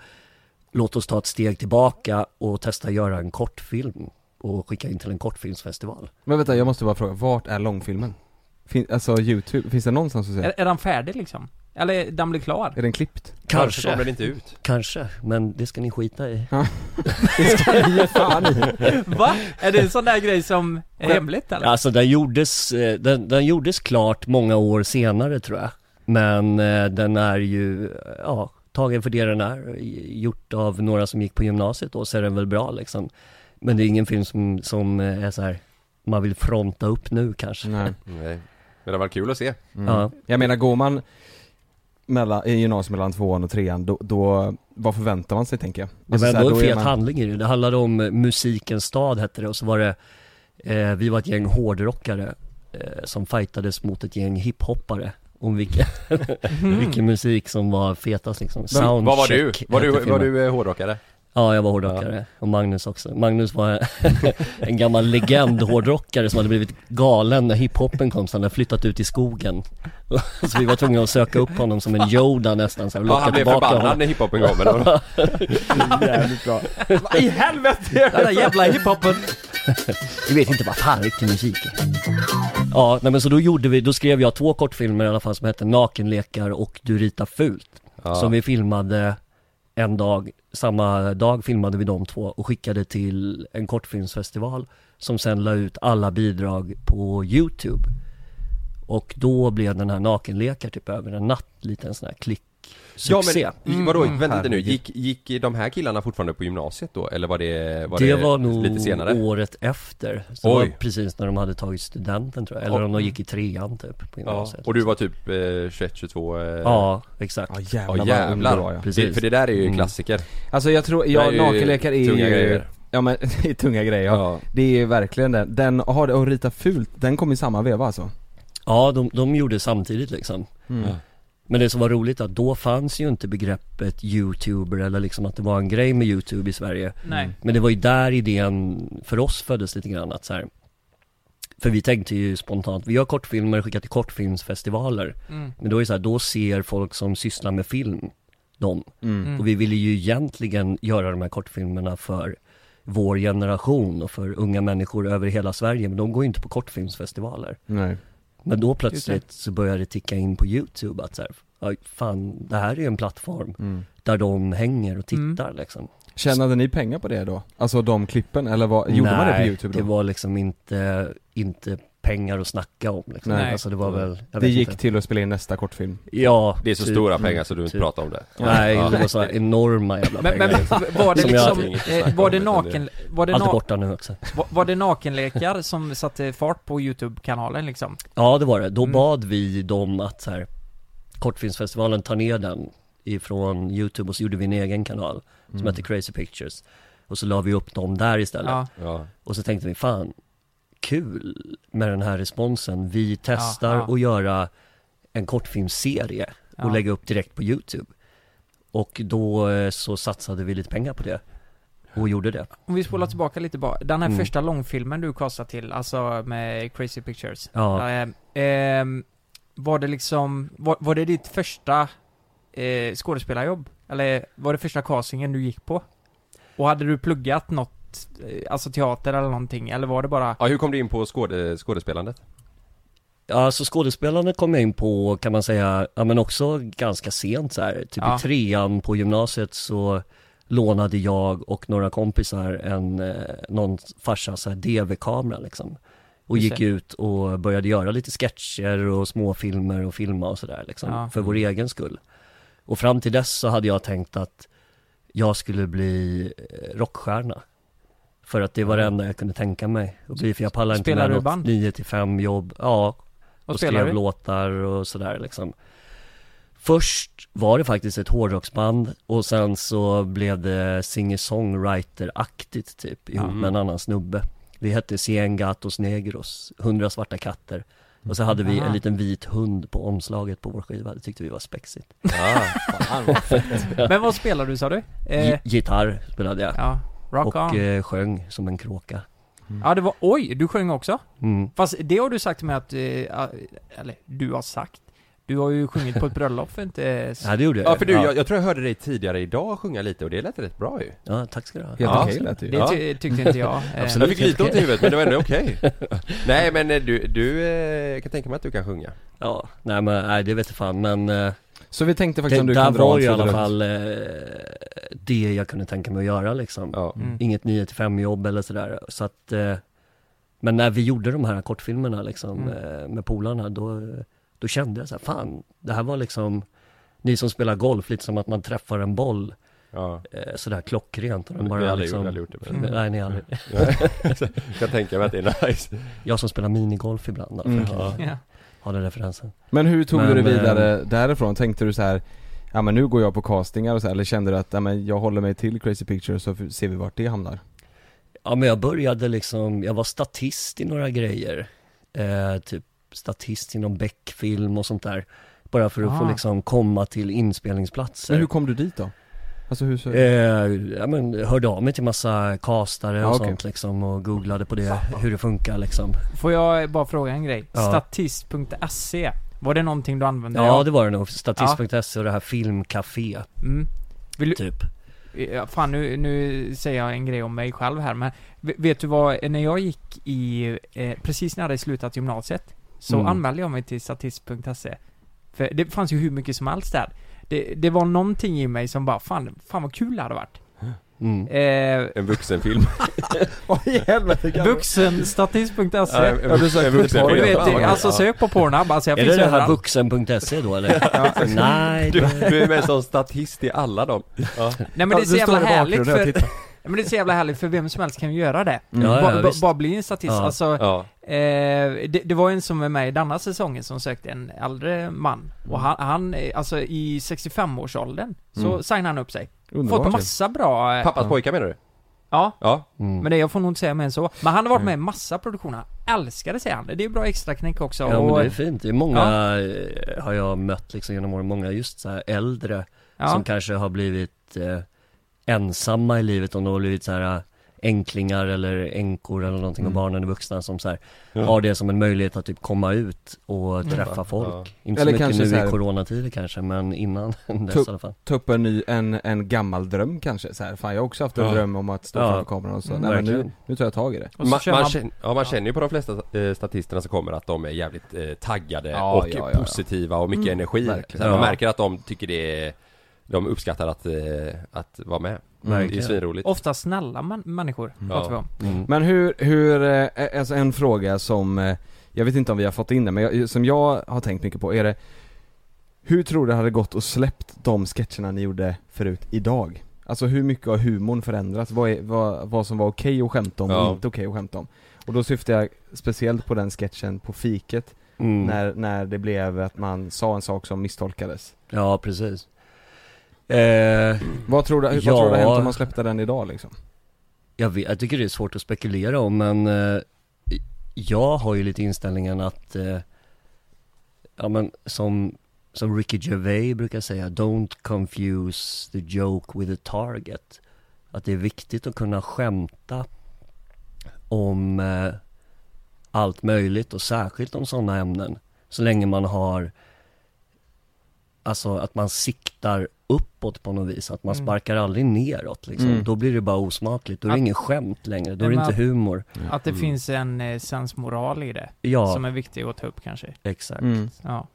Låt oss ta ett steg tillbaka och testa göra en kortfilm och skicka in till en kortfilmsfestival. Men vänta, jag måste bara fråga, vart är långfilmen? Fin, alltså youtube, finns det någonstans att se? Är, är den färdig liksom? Eller den blir klar? Är den klippt? Kanske kommer den inte ut. Kanske, men det ska ni skita i. Det ska ni ge fan i. Va? Är det en sån där grej som är hemligt eller? Alltså den gjordes, eh, den, den gjordes klart många år senare tror jag. Men eh, den är ju, eh, ja, tagen för det den är. Gjort av några som gick på gymnasiet då, så är den väl bra liksom. Men det är ingen film som, som är så här man vill fronta upp nu kanske. Nej. Nej. Men det var kul att se. Mm. Ja. Jag menar, går man mellan, i gymnasiet mellan tvåan och trean, då, då vad förväntar man sig tänker jag? Det Alltså, var så här, ändå en fet man- handling i det. Det handlade om eh, musikens stad hette det och så var det eh, Vi var ett gäng hårdrockare eh, som fightades mot ett gäng hiphoppare om vilken, vilken musik som var fetast liksom. Vad var du? Var du, var du eh, hårdrockare? Ja, jag var hårdrockare. Och Magnus också. Magnus var en gammal legend hårdrockare som hade blivit galen när hiphopen kom, så han hade flyttat ut i skogen. Så vi var tvungna att söka upp honom som en Yoda nästan, så här, och Ja, han blev förbannad honom. när hiphopen kom eller? Jävligt bra. I helvete? Den där jävla hiphopen. Vi vet inte vad fan riktig musik är. Ja, nej men så då gjorde vi, då skrev jag två kortfilmer i alla fall som hette Nakenlekar och Du ritar fult. Ja. Som vi filmade en dag, samma dag filmade vi de två och skickade till en kortfilmsfestival som sen la ut alla bidrag på Youtube. Och då blev den här Nakenlekar typ över en natt lite en sån här klick Ja succé. men, vadå, Mm, vänta lite nu, gick, gick de här killarna fortfarande på gymnasiet då? Eller var det, var det, var nog lite senare? året efter. Så det Oj. var precis när de hade tagit studenten tror jag. Eller om de gick i trean typ på Ja, gymnasiet. och du var typ eh, 21, 22? Eh... Ja, exakt. Ja Ja jävlar, ung jävlar, var, ja. Precis. Det, för det där är ju Mm. klassiker Alltså jag tror, Det ja nakenlekar är tunga ju grejer. Ja men det är tunga grejer ja. Ja, Det är ju verkligen den, den, har och rita fult, den kom i samma veva alltså? Ja, de, de gjorde samtidigt liksom. Mm. Men det som var roligt att då fanns ju inte begreppet youtuber eller liksom att det var en grej med youtube i Sverige. Nej. Men det var ju där idén för oss föddes lite grann att så här. För vi tänkte ju spontant, vi gör kortfilmer, skickar till kortfilmsfestivaler. Mm. Men då är det så här, då ser folk som sysslar med film dem. Mm. Mm. Och vi ville ju egentligen göra de här kortfilmerna för vår generation och för unga människor över hela Sverige. Men de går ju inte på kortfilmsfestivaler. Nej. Men då plötsligt så började det ticka in på youtube att så här, ja, fan det här är ju en plattform Mm. där de hänger och tittar liksom. Tjänade ni pengar på det då? Alltså de klippen, eller vad, gjorde man det på youtube då? det var liksom inte, inte pengar att snacka om liksom. Nej. Alltså det var väl, jag Det vet gick inte. till att spela in nästa kortfilm? Ja, det är så typ. stora pengar så du inte typ. pratar om det Nej, Ja. det var så här enorma jävla Men, pengar men liksom. var det Som jag- liksom, att eh, var det naken, var det, Allt na, borta nu också. var, var det nakenlekar som satte fart på YouTube-kanalen liksom? Ja det var det, då Mm. bad vi dem att så här, Kortfilmsfestivalen tar ner den ifrån youtube och så gjorde vi en egen kanal som Mm. hette Crazy Pictures Och så la vi upp dem där istället Ja. Ja, Och så tänkte vi fan Kul med den här responsen, vi testar Ja, ja. att göra en kortfilmsserie och Ja. lägga upp direkt på youtube Och då eh, så satsade vi lite pengar på det och gjorde det Om vi spolar tillbaka lite bara, den här Mm. första långfilmen du kastade till, alltså med Crazy Pictures Ja, Ehm, ehm, Var det liksom, var, var det ditt första eh, skådespelarjobb? Eller var det första castingen du gick på? Och hade du pluggat något, eh, alltså teater eller någonting, eller var det bara ja hur kom du in på skåde, skådespelandet? Ja, så skådespelandet kom jag in på kan man säga, ja men också ganska sent så här. Typ Ja. i trean på gymnasiet så lånade jag och några kompisar en, eh, någon farsas DV-kamera liksom. Och gick ut och började göra lite sketcher och småfilmer och filma och sådär liksom, Ja. för vår egen skull. Och fram till dess så hade jag tänkt att jag skulle bli eh, rockstjärna. För att det var det enda jag kunde tänka mig att bli, för jag pallar inte med något band? 9 till 5 jobb. Ja, och spelar skrev du? låtar och sådär liksom. Först var det faktiskt ett hårdrocksband och sen så blev det singer-songwriter-aktigt typ ihop Mm. med en annan snubbe. Vi hette Cien Gatos Negros, 100 svarta katter. Och så hade vi Aha. en liten vit hund på omslaget på vår skiva, det tyckte vi var spexigt. Ja, Fan vad. Men vad spelar du sa du? Eh, Gi- Gitarr spelade jag. ja, rock och on. eh, sjöng som en kråka. Ja det var, oj, du sjöng också? Mm. Fast det har du sagt till mig att, eh, eller du har sagt Du har ju sjungit på ett bröllop för inte så... Ja det gjorde jag ja för du, jag, jag tror jag hörde dig tidigare idag sjunga lite och det lät rätt bra ju Ja, tack ska du ha. Helt Ja. okej lät det ju. Det Ja. ty- tyckte inte jag. Eh, Absolut. Jag fick lite ont i huvudet men det var ändå okej Nej men eh, du, du eh, kan tänka mig att du kan sjunga Ja, nej men nej det vet jag fan men Så vi tänkte faktiskt det, om du kan dra var en ju i alla fall eh, det jag kunde tänka mig att göra liksom. Ja, Mm. Inget 9 till 5 jobb eller sådär. Så att, eh, men när vi gjorde de här kortfilmerna liksom Mm. eh, med polarna då, då kände jag så här, fan, det här var liksom ni som spelar golf, lite som att man träffar en boll ja eh, sådär klockrent och den Vi har bara aldrig, liksom, aldrig gjort det. Mm. Nej, ni har aldrig. Jag kan tänka mig att det är nice Jag som spelar minigolf ibland, då, Mm. Ja. Ha den referensen. Men hur tog Men, du dig vidare eh, därifrån? Tänkte du så här Ja men nu går jag på castingar och så här, eller kände du att ja, men jag håller mig till Crazy Pictures så ser vi vart det hamnar? Ja men jag började liksom, jag var statist i några grejer. Eh, typ statist inom Beck-film och sånt där. Bara för att få Ah. liksom komma till inspelningsplatser. Men hur kom du dit då? Alltså hur så? eh, ja men hörde av mig till massa castare och Ja, okej. sånt liksom och googlade på det, hur det funkar liksom. Får jag bara fråga en grej? Ja. Statist.se Var det någonting du använde? Ja det var det nog, statist.se och det här filmcafé, Mm. Vill du, typ. Ja, fan nu, nu säger jag en grej om mig själv här men Vet du vad, när jag gick i, eh, precis när jag hade slutat gymnasiet Så Mm. anmälde jag mig till statist.se För det fanns ju hur mycket som helst där det, det var någonting i mig som bara, fan, fan vad kul det hade varit Mm. eh, En vuxenfilm Vad i helvete kan Vuxenstatist.se Ja, en, Ja, en på vuxenfilm. alltså sök på Pornhub, alltså jag Är finns det det här vuxen.se då eller? Nej, du, du är med som statist i alla dem ja. Nej men Ja, det är så jävla härligt för. Ja, men det är så jävla härligt för vem som helst kan ju göra det Mm. Ja, Ba- ja, ba- visst. Bara bli en statist, Ja. alltså ja Eh, det, det var en som var med i denna säsongen som sökte en äldre man Och han, han alltså i 65-årsåldern så Mm. signade han upp sig Fått Underbart ju. massa bra, eh, Pappas pojkar menar du? ja Ja Mm. Men det jag får nog inte säga mer än så Men han har varit med i massa produktioner, det säger han, det är bra extra knäck också Ja men och, det är fint, det är många eh, har jag mött liksom genom åren, många just så här äldre ja. som kanske har blivit eh, ensamma i livet om de har blivit så här eh, änklingar eller änkor eller någonting Mm. och barnen är vuxna som så här, Ja. har det som en möjlighet att typ komma ut och Mm. träffa Ja. folk. Inte Eller så mycket nu så här- i coronatider kanske men innan dess Tup- i alla fall. Ta upp en ny, en, en gammal dröm kanske så här. Fan jag har också haft en Ja. dröm om att stå Ja. framför kameran och så, Mm, nej men nu, nu tar jag tag i det man, man, man, känner, ja, man känner ju på de flesta eh, statisterna som kommer att de är jävligt eh, taggade Ja, och ja, ja, ja. positiva och mycket Mm, energi verkligen. så här, Man Ja. märker att de tycker det är De uppskattar att, eh, att vara med Det är svinroligt ofta snälla man, människor pratar vi om Mm. Men hur, hur, eh, alltså en fråga som, eh, jag vet inte om vi har fått in det, men jag, som jag har tänkt mycket på är det Hur tror du det hade gått att släppt de sketcherna ni gjorde förut idag? Alltså hur mycket har humorn förändrats? Vad, är, vad, vad som var okej att skämta om Ja. och inte okej att skämta om? Och då syftar jag speciellt på den sketchen på fiket, Mm. när, när det blev att man sa en sak som misstolkades Ja precis. Eh, Vad tror du, vad Ja. tror du hänt om man släppte den idag liksom? Jag, vet, jag tycker det är svårt att spekulera om men eh, Jag har ju lite inställningen att eh, Ja men som Som Ricky Gervais brukar säga Don't confuse the joke with the target Att det är viktigt att kunna skämta Om eh, Allt möjligt och särskilt om sådana ämnen Så länge man har Alltså att man siktar uppåt på något vis, att man Mm. sparkar aldrig neråt liksom. Mm. Då blir det bara osmakligt, då är det ingen skämt längre, då är det inte humor Att det finns en eh, sensmoral i det Ja, Som är viktig att ta upp kanske exakt Mm. Ja,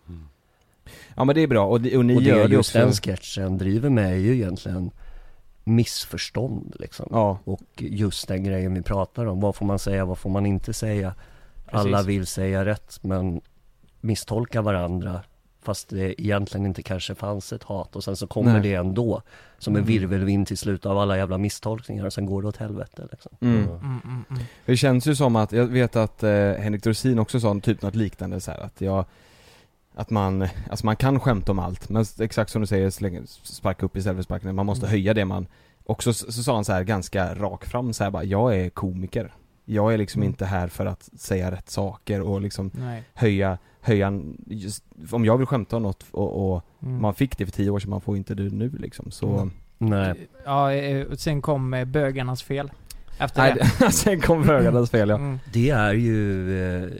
Ja men det är bra, och, det- och ni Och det gör det just också den sketchen driver med är ju egentligen missförstånd liksom. Ja. Och just den grejen vi pratar om. Vad får man säga, vad får man inte säga? Alla Precis. vill säga rätt men misstolka varandra fast det egentligen inte kanske fanns ett hat och sen så kommer Nej. det ändå som en Mm. virvelvind till slut av alla jävla misstolkningar och sen går det åt helvete liksom. Mm. Mm, mm, mm. Det känns ju som att, jag vet att eh, Henrik Dorsin också sa typ något liknande så här, att jag att man, alltså man kan skämta om allt, men exakt som du säger, sparka upp istället för sparka ner, man måste Mm. höja det man Också så, så sa han så här ganska rak fram så här bara, jag är komiker Jag är liksom Mm. inte här för att säga rätt saker och liksom Nej. höja, höja, just, om jag vill skämta om något och, och Mm. man fick det för tio år sedan, man får inte det nu liksom, så Mm. Nej. Ja, eh, och sen kom eh, bögarnas fel. Efter Nej, det. sen kom frågandets fel ja. Mm. Det är ju eh,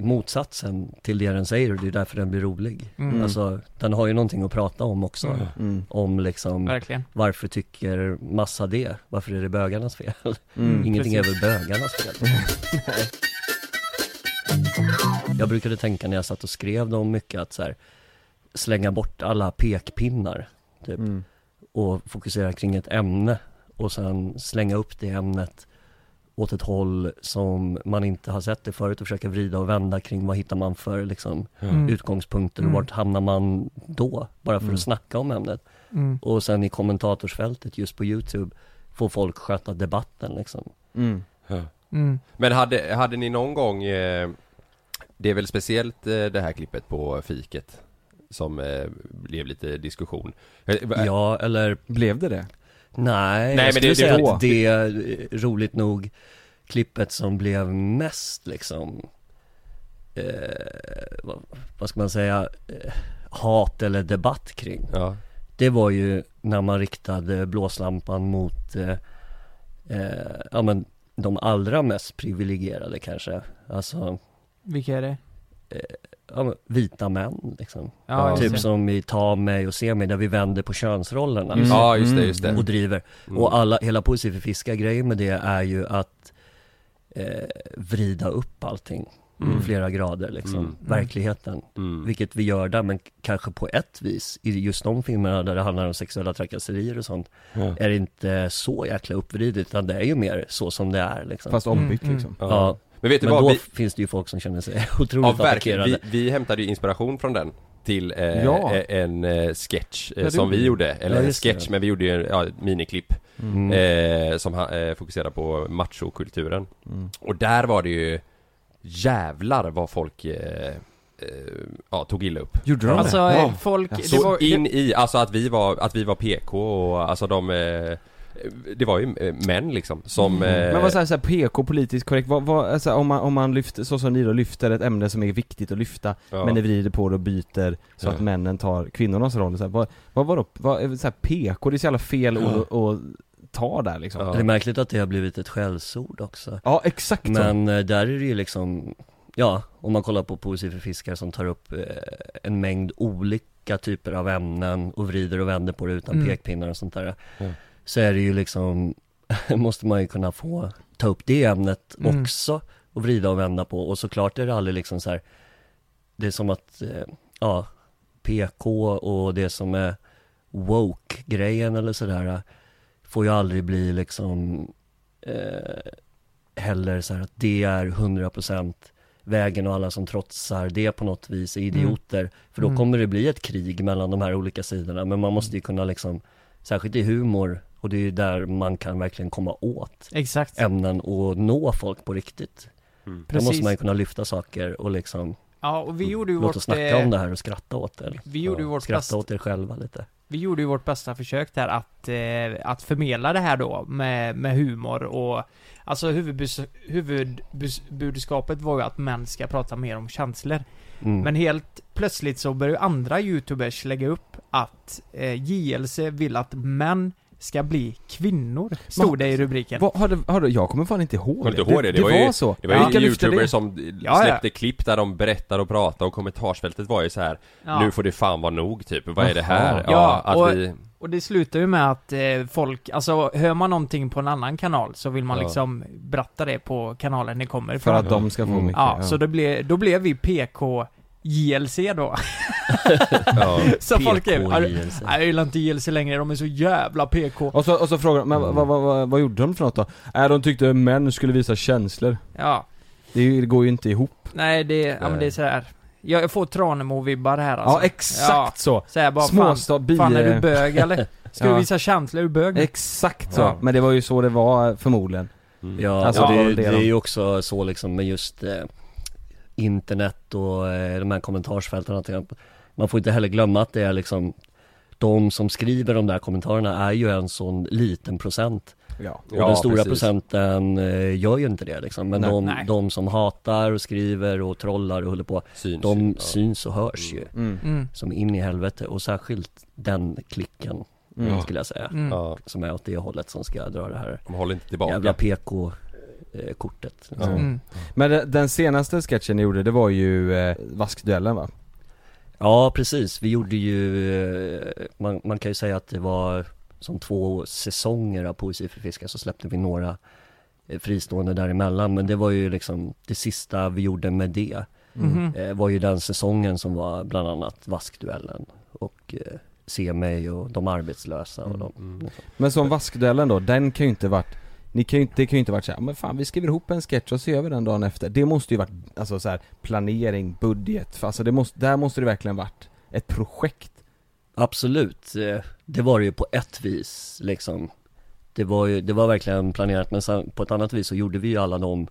motsatsen till det den säger och det är därför den blir rolig. Mm. Alltså, den har ju någonting att prata om också. Mm. Mm. Om liksom, Verkligen. varför tycker massa det? Varför är det bögarnas fel? Mm, Ingenting precis. är väl bögarnas fel? Jag brukade tänka när jag satt och skrev dem mycket att så här, slänga bort alla pekpinnar typ, Mm. och fokusera kring ett ämne och sen slänga upp det ämnet åt ett håll som man inte har sett det förut och försöka vrida och vända kring vad hittar man för liksom Mm. utgångspunkter och Mm. vart hamnar man då? Bara för Mm. att snacka om ämnet. Mm. Och sen i kommentatorsfältet just på Youtube får folk sköta debatten liksom. Mm. Mm. Men hade, hade ni någon gång eh, Det är väl speciellt eh, det här klippet på fiket Som eh, blev lite diskussion Eh, va- Ja, eller Blev det det? Nej, Nej, jag men skulle det- säga det- att det är eh, roligt nog klippet som blev mest liksom eh, vad, vad ska man säga, eh, hat eller debatt kring. Ja, Det var ju när man riktade blåslampan mot eh, eh, ja men de allra mest privilegierade kanske. Alltså Vilka är det? Ja, vita män liksom. Ja, typ som i Ta mig och Se mig där vi vänder på könsrollerna. Mm. ja just det, just det Och driver. Mm. Och alla, hela Poesi för fiskar grejen med det är ju att eh, vrida upp allting. Mm. Flera grader liksom. Mm. Verkligheten. mm. Vilket vi gör där, men kanske på ett vis i just de filmerna där det handlar om sexuella trakasserier och sånt Ja. är det inte så jäkla uppvridet utan det är ju mer så som det är liksom. Fast ombytt Mm, liksom Ja. Ja, Men vet du men vad? då Vi, finns det ju folk som känner sig ja, otroligt verkligen, attackerade. vi, vi hämtade ju inspiration från den till eh, Ja. eh, en eh, sketch eh, Ja, det som vi gjorde, eller Ja, en just det. sketch men vi gjorde ju ja, ett miniklipp Mm. eh, som eh, fokuserar på machokulturen Mm. Och där var det ju jävlar vad folk eh, ja, tog illa upp Gjorde de Alltså det? Ja. folk, det Så var, in det, i, alltså att vi var, att vi var PK och alltså de Det var ju eh, män liksom som eh, Men vad säger så här, PK, politiskt korrekt, vad, vad, alltså, om man, om man lyfter, så som ni då lyfter ett ämne som är viktigt att lyfta ja. Men ni vrider på det och byter så Ja. att männen tar kvinnornas roll så här, vad, vad var då, vad, så här, PK, det är så jävla fel ord att, att ta där liksom Ja. Det är märkligt att det har blivit ett skällsord också. Ja, exakt. Men eh, där är det ju liksom, ja, om man kollar på Poesi för fiskar som tar upp eh, en mängd olika typer av ämnen och vrider och vänder på det utan Mm. pekpinnar och sånt där. Ja. Så är det ju liksom, måste man ju kunna få ta upp det ämnet Mm. också och vrida och vända på och såklart är det aldrig liksom så här. Det är som att, eh, ja, PK och det som är woke-grejen eller sådär får ju aldrig bli liksom eh, heller så här att det är 100% vägen och alla som trotsar det på något vis är idioter. För då Mm. kommer det bli ett krig mellan de här olika sidorna. Men man måste ju kunna liksom, särskilt i humor, och det är ju där man kan verkligen komma åt exakt. ämnen och nå folk på riktigt. Mm. Då Precis. måste man ju kunna lyfta saker och liksom, Ja, och vi gjorde ju låt vårt, oss snacka eh, om det här och skratta åt det. vi gjorde ju Ja, vårt Skratta bästa, åt er själva lite. vi gjorde ju vårt bästa försök där att, eh, att förmedla det här då med, med humor och Alltså huvudbus, huvudbudskapet var ju att män ska prata mer om känslor. Mm. Men helt plötsligt så börjar ju andra youtubers lägga upp att eh, JLC vill att män ska bli kvinnor, stod det i rubriken. Vad, har, du, har du, jag kommer fan inte ihåg du inte ihåg det? Det var ju- så? Det var ju Vilka lyfte youtubers det? som Ja, släppte klipp där de berättade och pratade och kommentarsfältet var ju så här. Ja. Nu får det fan vara nog typ, vad är det här? Ja, att och- vi... Och det slutar ju med att eh, folk, alltså hör man någonting på en annan kanal så vill man Ja. liksom berätta det på kanalen det kommer För ifrån. att de ska få Mm. mycket? Ja, så det blev, då blev vi PK JLC då. Ja. så folk är, "Ja, nej jag gillar inte JLC längre, de är så jävla PK. Och så, och så frågar de, men vad, vad, vad, vad gjorde de för något då? Äh, de tyckte män skulle visa känslor. Ja, Det, går ju inte ihop. nej det, ja men det är så här. Jag får Tranemo-vibbar här alltså. Ja, exakt så! Så här bara, Småstad, fan, fan är du bög eller? Ska Ja. du visa känslor, är du bög? Exakt så, Ja. men det var ju så det var förmodligen. Ja, Alltså, och det det, är ju också så liksom med just eh, internet och eh, de här kommentarsfälten och allt. Man får inte heller glömma att det är liksom de som skriver de där kommentarerna är ju en sån liten procent. Ja. Och Ja, den stora precis. procenten eh, gör ju inte det liksom. Men Nej. de, Nej. de som hatar och skriver och trollar och håller på, Syns de ja. syns och hörs ju. Mm. Mm. Som in i helvete och särskilt den klicken Mm. skulle jag säga. Mm. Som är åt det hållet som ska dra det här de håller inte tillbaka. jävla PK-kortet. liksom. Mm. Men den- den senaste sketchen ni gjorde, det var ju eh, vaskduellen va? Ja precis, vi gjorde ju, eh, man, man kan ju säga att det var som två säsonger av Poesi för fiskar så släppte vi några eh, fristående däremellan men det var ju liksom det sista vi gjorde med det eh, var ju den säsongen som var bland annat Vaskduellen och eh, Se mig och De arbetslösa och de Mm. Men som vaskduellen då, den kan ju inte varit ni kan ju inte, det kan ju inte varit såhär, men fan vi skriver ihop en sketch och så gör vi den dagen efter. Det måste ju varit, alltså så här, planering, budget, alltså det måste, där måste det verkligen varit ett projekt. Absolut, eh, det var det ju på ett vis liksom Det var ju, det var verkligen planerat men sen på ett annat vis så gjorde vi ju alla de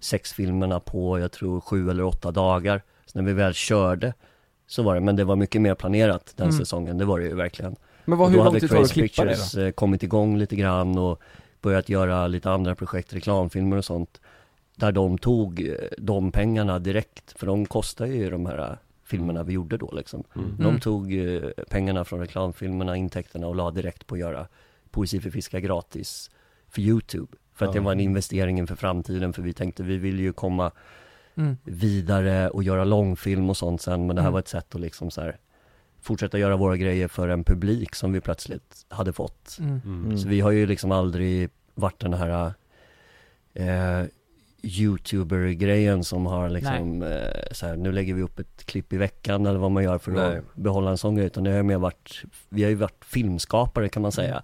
sex filmerna på, jag tror sju eller åtta dagar Så när vi väl körde så var det, men det var mycket mer planerat den Mm. säsongen, det var det ju verkligen Men vad, hur lång tid tar det att klippa det då? eh, kommit igång lite grann och börjat göra lite andra projekt, reklamfilmer och sånt Där de tog eh, de pengarna direkt, för de kostar ju de här filmerna vi gjorde då liksom Mm. De Mm. tog eh, pengarna från reklamfilmerna, intäkterna och la direkt på att göra Poesi för fiskar gratis för Youtube För att det Ja. var en investering inför framtiden för vi tänkte vi vill ju komma Mm. vidare och göra långfilm och sånt sen men det här Mm. var ett sätt att liksom så här Fortsätta göra våra grejer för en publik som vi plötsligt hade fått Mm. Mm. Så vi har ju liksom aldrig varit den här eh, Youtuber-grejen som har liksom eh, så här, nu lägger vi upp ett klipp i veckan eller vad man gör för Nej. att behålla en sån grej utan det har ju mer varit Vi har ju varit filmskapare kan man säga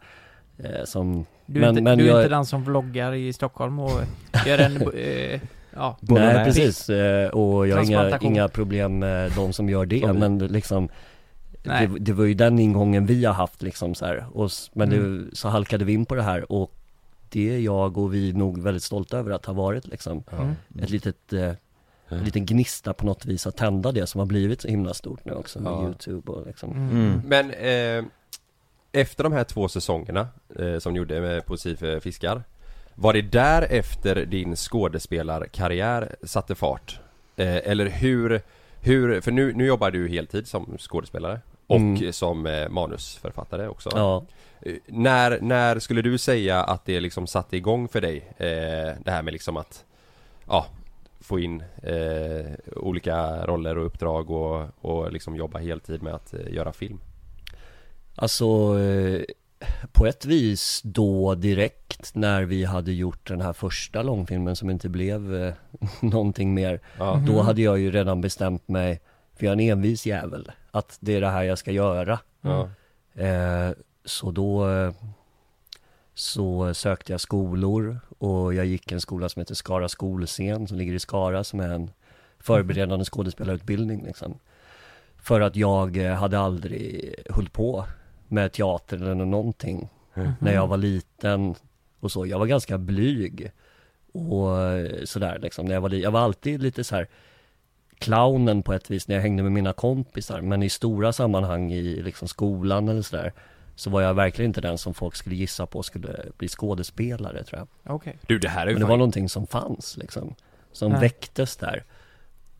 eh, Som Du är, Men- inte, men du är jag- inte den som vloggar i Stockholm och gör en, eh, ja, Nej precis, eh, och jag har inga, inga problem med de som gör det men liksom. Det, det var ju den ingången vi har haft liksom så här. Och, men Mm. det, så halkade vi in på det här och det är jag och vi nog väldigt stolta över att ha varit liksom Mm. Ett litet, eh, en liten gnista på något vis att tända det som har blivit så himla stort nu också med Ja. youtube och liksom Mm. Mm. Men eh, efter de här två säsongerna eh, som du gjorde med Poesi för fiskar Var det därefter din skådespelarkarriär satte fart? Eh, eller hur, hur, för nu, nu jobbar du heltid som skådespelare och Mm. som eh, manusförfattare också. Ja, Eh, när, när skulle du säga att det liksom satte igång för dig? Eh, det här med liksom att Ja Få in eh, olika roller och uppdrag och, och liksom jobba heltid med att eh, göra film? Alltså eh, på ett vis då direkt när vi hade gjort den här första långfilmen som inte blev eh, någonting mer. Ja, Då hade jag ju redan bestämt mig, för jag är en envis jävel, att det är det här jag ska göra. Eh, så då så sökte jag skolor och jag gick en skola som heter Skara skolscen som ligger i Skara som är en förberedande skådespelarutbildning liksom. För att jag eh, hade aldrig hållit på med teater eller någonting när jag var liten och så. Jag var ganska blyg och eh, sådär liksom när jag var Jag var alltid lite så här clownen på ett vis när jag hängde med mina kompisar men i stora sammanhang i liksom skolan eller sådär så var jag verkligen inte den som folk skulle gissa på skulle bli skådespelare tror jag Okej. Du det här är ju Men det fan- var någonting som fanns liksom Som Nej. väcktes där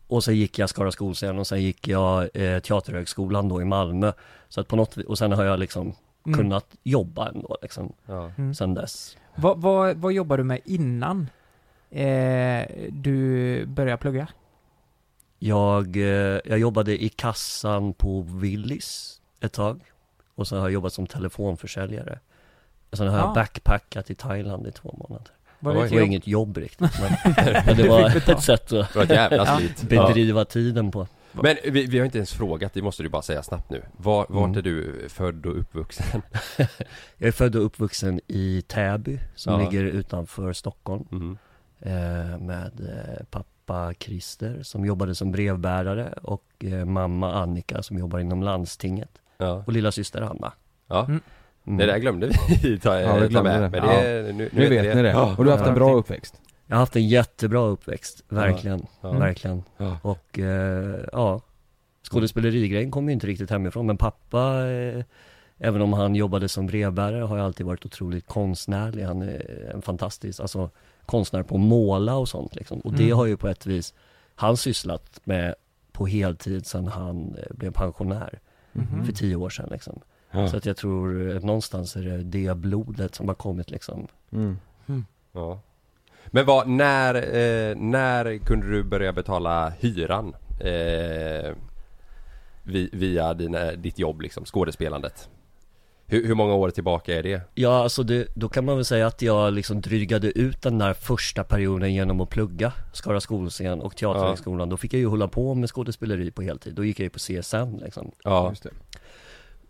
Och så gick jag Skara skolscen och sen gick jag eh, Teaterhögskolan då i Malmö Så att på något och sen har jag liksom Mm. kunnat jobba ändå liksom ja. Mm. Sen dess Vad, vad, vad jobbar du med innan eh, du började plugga? Jag, eh, jag jobbade i kassan på Willys ett tag Och sen har jag jobbat som telefonförsäljare Och sen har jag Ja. backpackat i Thailand i två månader är Det det var jobb? inget jobb riktigt men, men det var ett sätt att Det var ett jävla Ja. ja. bedriva tiden på Men vi, vi har inte ens frågat, det måste du bara säga snabbt nu. Var, vart Mm. är du född och uppvuxen? Jag är född och uppvuxen i Täby som Ja. ligger utanför Stockholm Mm. eh, Med eh, pappa Christer som jobbade som brevbärare och eh, mamma Annika som jobbar inom landstinget Ja. Och lilla syster Anna Ja. Mm. Mm. Det där glömde vi ta, Ja, vi ta glömde med. det. Men det, nu, nu, Nu vet ni det. Ja. Och du har haft en bra uppväxt. Jag har haft en jättebra uppväxt, verkligen, Ja. verkligen Ja. Och eh, ja Skådespelerigrejen kom ju inte riktigt hemifrån men pappa eh, Även om han jobbade som brevbärare har jag alltid varit otroligt konstnärlig Han är en fantastisk, alltså konstnär på att måla och sånt liksom Och det Mm. har ju på ett vis Han sysslat med på heltid sedan han eh, blev pensionär Mhm. För tio år sedan liksom Ja. Så att jag tror eh, någonstans är det det blodet som har kommit liksom Mm. Ja. Men vad, när, eh, när kunde du börja betala hyran? Eh, vi, via dina, ditt jobb liksom, skådespelandet? Hur, hur många år tillbaka är det? Ja, alltså det, då kan man väl säga att jag liksom drygade ut den där första perioden genom att plugga Skara skolscen och Teaterhögskolan. Då fick jag ju hålla på med skådespeleri på heltid. Då gick jag ju på CSN liksom. Ja, Just det.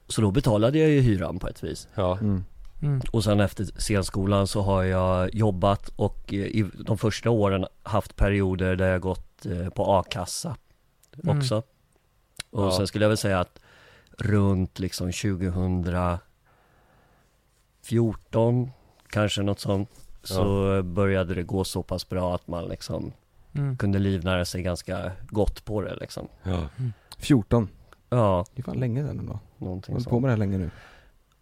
Så då betalade jag ju hyran på ett vis. ja, Mm. Mm. Och sen efter scenskolan så har jag jobbat och eh, i de första åren haft perioder där jag gått eh, på a-kassa Mm. också. Och Ja. sen skulle jag väl säga att runt liksom 2014 kanske något sånt så började det gå så pass bra att man liksom Mm. kunde livnära sig ganska gott på det liksom. ja. 14. Ja, Det är fan länge sedan ändå. Någonting har hållit på sånt. med det här länge nu.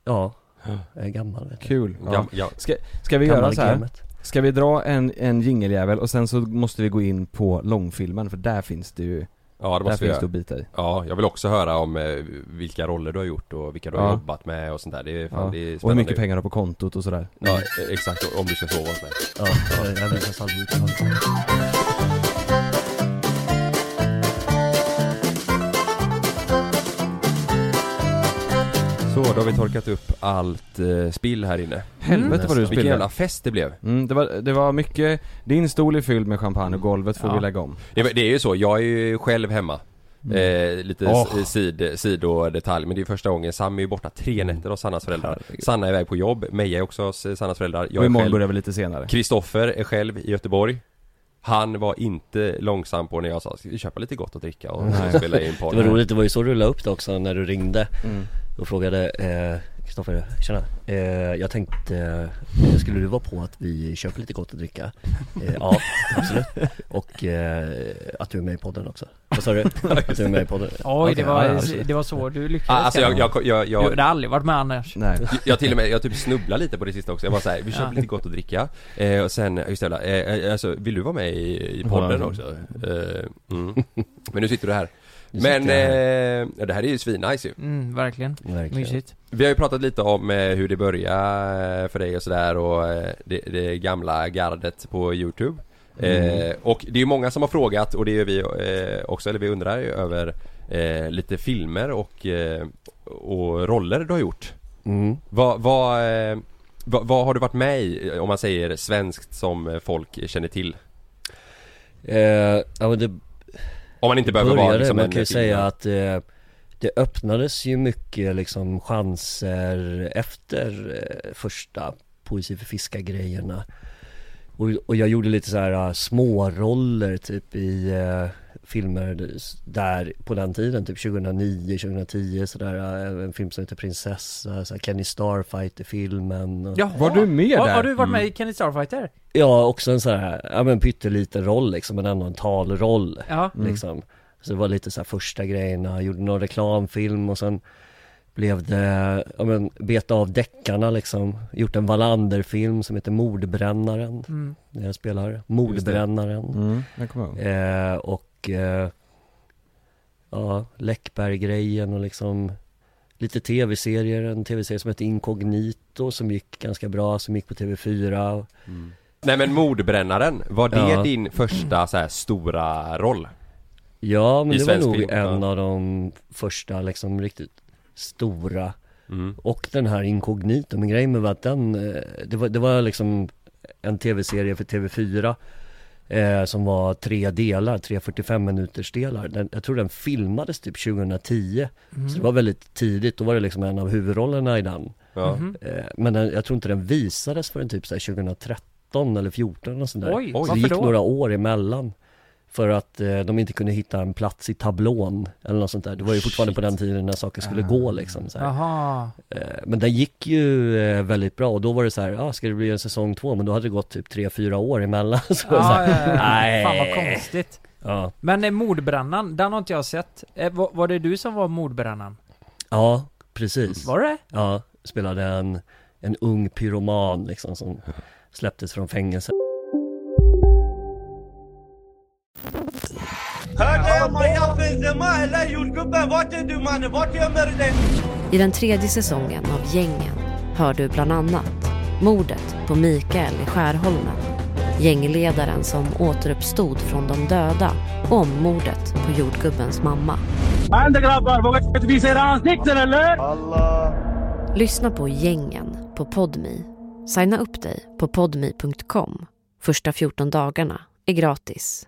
Ja, Ja. jag är gammal vet. Kul. Ja. Gam, ja. Ska, ska vi Gammal göra så här? gamet. Ska vi dra en, en jingeljävel och sen så måste vi gå in på långfilmen för där finns det ju, ja, det där måste vi finns det göra. att bita i. Ja, jag vill också höra om eh, vilka roller du har gjort och vilka du har Ja. jobbat med och sånt där. Det är, fan, Ja. det är Och hur spännande. mycket pengar du har på kontot och sådär. Ja, eh, exakt. Om du ska sova hos mig. Ja, jag- Så, då har vi torkat upp allt eh, spill här inne. Helvete vad du Vilken spillde. jävla fest det blev. Mm, det, var, det var mycket, din stol är fylld med champagne och golvet får Ja. vi lägga om. Det, det är ju så, jag är ju själv hemma. Eh, lite Åh. s- sid, sidodetalj, men det är första gången Sam är ju borta tre nätter hos Sannas föräldrar. Sanna är iväg på jobb, Meja är också hos eh, Sannas föräldrar. och Jag är imorgon själv. börjar vi lite senare. Kristoffer är själv i Göteborg. Han var inte långsam på när jag sa, ska vi köpa lite gott att dricka och spela in podd? Det var roligt, det var ju så du la upp det också när du ringde Och frågade eh, Kristoffer, tjena. Eh, jag tänkte, eh, skulle du vara på att vi köper lite gott att dricka? Eh, ja, absolut. Och eh, att du är med i podden också. Vad sa du? Att du är med i podden? Oj, Okej, det, var, ja, ja. det var så du Ah, lyckades Alltså jag, jag, jag, Du jag, hade aldrig varit med annars Nej. jag till och med, jag typ snubblar lite på det sista också. Jag var såhär, vi köper Ja. lite gott att dricka. Eh, och sen, just det, eh, alltså, vill du vara med i, i podden Ja. också? Eh, mm. Men nu sitter du här. Men, eh, ja, det här är ju svinnice ju. mm, Verkligen, Verkligen. mysigt Vi har ju pratat lite om eh, hur det började för dig och sådär och eh, det, det gamla gardet på Youtube. Eh, och det är ju många som har frågat och det gör vi eh, också, eller vi undrar ju över eh, lite filmer och, eh, och roller du har gjort. Mm. Vad, vad, eh, vad, vad har du varit med i, om man säger svenskt som eh, folk känner till? Eh, ja men det Om man inte behöver vara började, liksom man kan ju säga att eh, det öppnades ju mycket liksom chanser efter eh, första Poesi för fiskar-grejerna och, och jag gjorde lite så här uh, småroller typ i eh, filmer där på den tiden, typ 2009, 2010 sådär, uh, en film som heter Prinsessa, så här Kenny Starfighter-filmen och, Jaha, Var du med har, där? har du varit med Mm. i Kenny Starfighter? Ja, också en sån här, ja men pytteliten roll liksom, men ändå en talroll Ja, Mm. liksom Så det var lite så här första grejerna, gjorde någon reklamfilm och sen blev det, ja men beta av deckarna liksom Gjort en Wallander-film som heter Mordbrännaren mm. Där jag spelar Mordbrännaren Mm, jag eh, Och eh, Ja, Läckberg-grejen och liksom Lite tv-serier, en tv-serie som heter Incognito som gick ganska bra, som gick på TV4 Nej men Mordbrännaren, var det Ja. din första så här stora roll? Ja men I det var nog film, en av de första liksom riktigt stora Mm. Och den här Incognito, men grejen med var att den, eh, det var, det var liksom en tv-serie för TV4 eh, Som var tre delar, tre 45 minuters delar. Den, Jag tror den filmades typ 2010 Mm. Så det var väldigt tidigt, då var det liksom en av huvudrollerna i den. Ja. Eh, Men den, jag tror inte den visades förrän typ så här 2013 eller 14 och sånt där. Oj, Så det gick då? några år emellan För att eh, de inte kunde hitta en plats i tablån eller något sånt där Det var ju fortfarande på den tiden när saker skulle Ah. gå liksom så. Eh, Men den gick ju eh, väldigt bra och då var det så här, ja ah, ska det bli en säsong två? Men då hade det gått typ tre fyra år emellan så det så här, nej. Fan vad konstigt. Ja, Men eh, mordbrännan, den har inte jag sett. Eh, var, var det du som var mordbrännan? ja precis Var det? Ja, spelade en, en ung pyroman liksom som släpptes från fängelse I den tredje säsongen av Gängen hör du bland annat mordet på Mikael i Skärholmen, gängledaren som återuppstod från de döda och om mordet på jordgubbens mamma. Lyssna på Gängen på Podmi. Signa upp dig på podmi.com. Första 14 dagarna är gratis.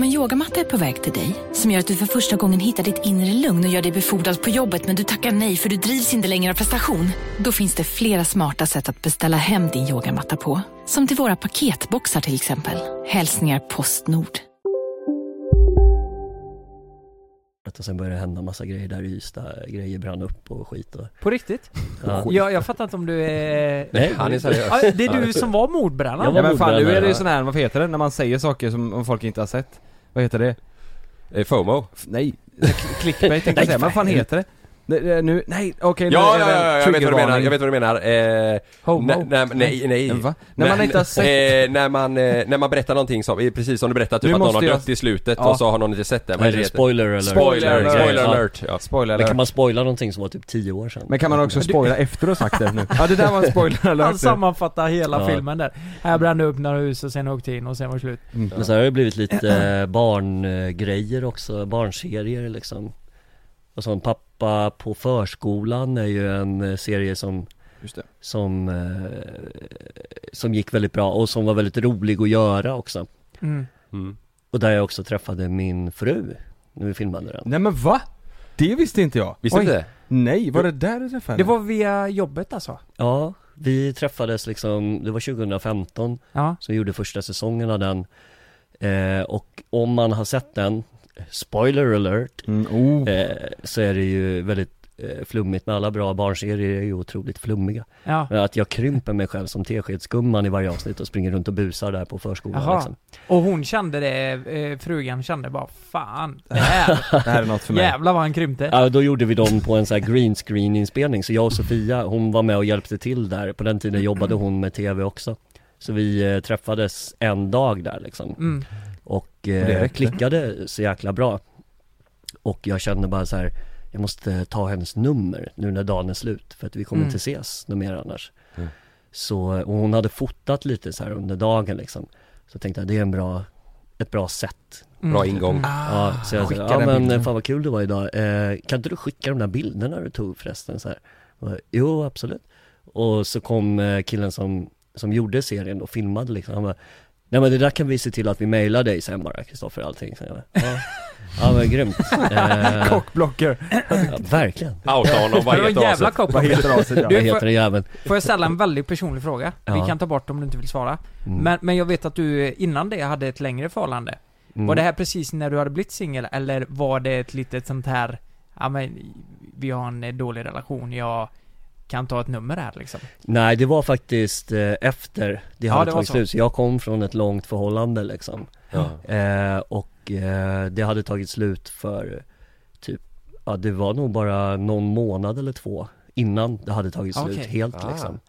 Om en yogamatta är på väg till dig, som gör att du för första gången hittar ditt inre lugn och gör dig befordrad på jobbet men du tackar nej för du drivs inte längre av prestation. Då finns det flera smarta sätt att beställa hem din yogamatta på. Som till våra paketboxar till exempel. Hälsningar Postnord. och sen började det hända massa grejer där i Ystad, grejer brann upp och skit och På riktigt? Ja. Jag, jag fattar inte om du är... Nej, han är seriös. Ja, det är du som var mordbrännan? Ja men fan nu är det ju sån här, vad heter det, när man säger saker som om folk inte har sett? Vad heter det? Eh, FOMO? Nej, clickbait tänkte jag säga, men vad fan heter det? Det, det nu, nej okej nu Ja, är ja, det ja, jag vet vad du menar, jag vet vad du menar. Eh, Homo? nä- nej, nej. Va? När man inte har sett? Eh, när man, eh, när man berättar någonting som, eh, precis som du berättade, typ Nu att någon har jag- dött i slutet Ja. och så har någon inte sett det. Vad är Eller det spoiler alert Spoiler, Eller spoiler alert, ja. Spoiler Men alert. kan man spoila någonting som var typ 10 år sedan? Men kan man också spoila efter att ha sagt det nu? Ja det där var en spoiler alert Han sammanfattar hela Ja. filmen där. Här brann det upp några hus och sen åkte in och sen var det slut. Men så har det blivit lite eh, barngrejer också, barnserier liksom Och sån Pappa på förskolan är ju en eh, serie som Just det. Som, eh, som gick väldigt bra och som var väldigt rolig att göra också Mm. Mm. Och där jag också träffade min fru när vi filmade den Nej men va? Det visste inte jag. Visste Oj. inte det? Nej, var det där du träffade Det var via jobbet alltså? Ja, vi träffades liksom, det var 2015 Ja. Så gjorde första säsongen av den eh, Och om man har sett den, spoiler alert Mm, oh. eh, Så är det ju väldigt eh, flummigt med alla bra barnserier är ju otroligt flummiga Ja. Att jag krymper mig själv som teskedsgumman i varje avsnitt och springer runt och busar där på förskolan liksom. Och hon kände det, eh, frugan kände bara fan, det här, Det här är något för mig. jävlar vad han krympte. Ja, då gjorde vi dem på en sån här green screen inspelning Så jag och Sofia, hon var med och hjälpte till där På den tiden jobbade hon med TV också Så vi eh, träffades en dag där liksom Mm. Och eh, klickade så jäkla bra Och jag kände bara så här. Jag måste ta hennes nummer nu när dagen är slut För att vi kommer Mm. inte ses något mer annars Mm. Så, och hon hade fotat lite så här under dagen liksom Så tänkte jag det är en bra, ett bra sätt Bra ingång. Ja, så jag sa, ja men bilden." fan vad kul det var idag eh, Kan inte du skicka de där bilderna du tog förresten så här? Jag, Jo absolut Och så kom eh, killen som, som gjorde serien och filmade liksom Han bara Nej men det där kan vi se till att vi mailar dig sen bara Kristoffer allting så ja, ja men grymt eh, Cockblocker. ja, Verkligen Outa honom, vad heter jävla aset? Vad heter aset ja? Du, Vad får- heter den jäveln? Får jag ställa en väldigt personlig fråga? Vi kan ta bort om du inte vill svara. Mm. Men, men jag vet att du innan det hade ett längre förhållande. Mm. Var det här precis när du hade blivit singel eller var det ett litet sånt här, ja men vi har en dålig relation, jag kan ta ett nummer här liksom? Nej det var faktiskt eh, efter det Ja, hade det tagit så. slut, så jag kom från ett långt förhållande liksom Ja. eh, Och eh, det hade tagit slut för typ, ja det var nog bara någon månad eller två innan det hade tagit slut Okej. helt Ah. liksom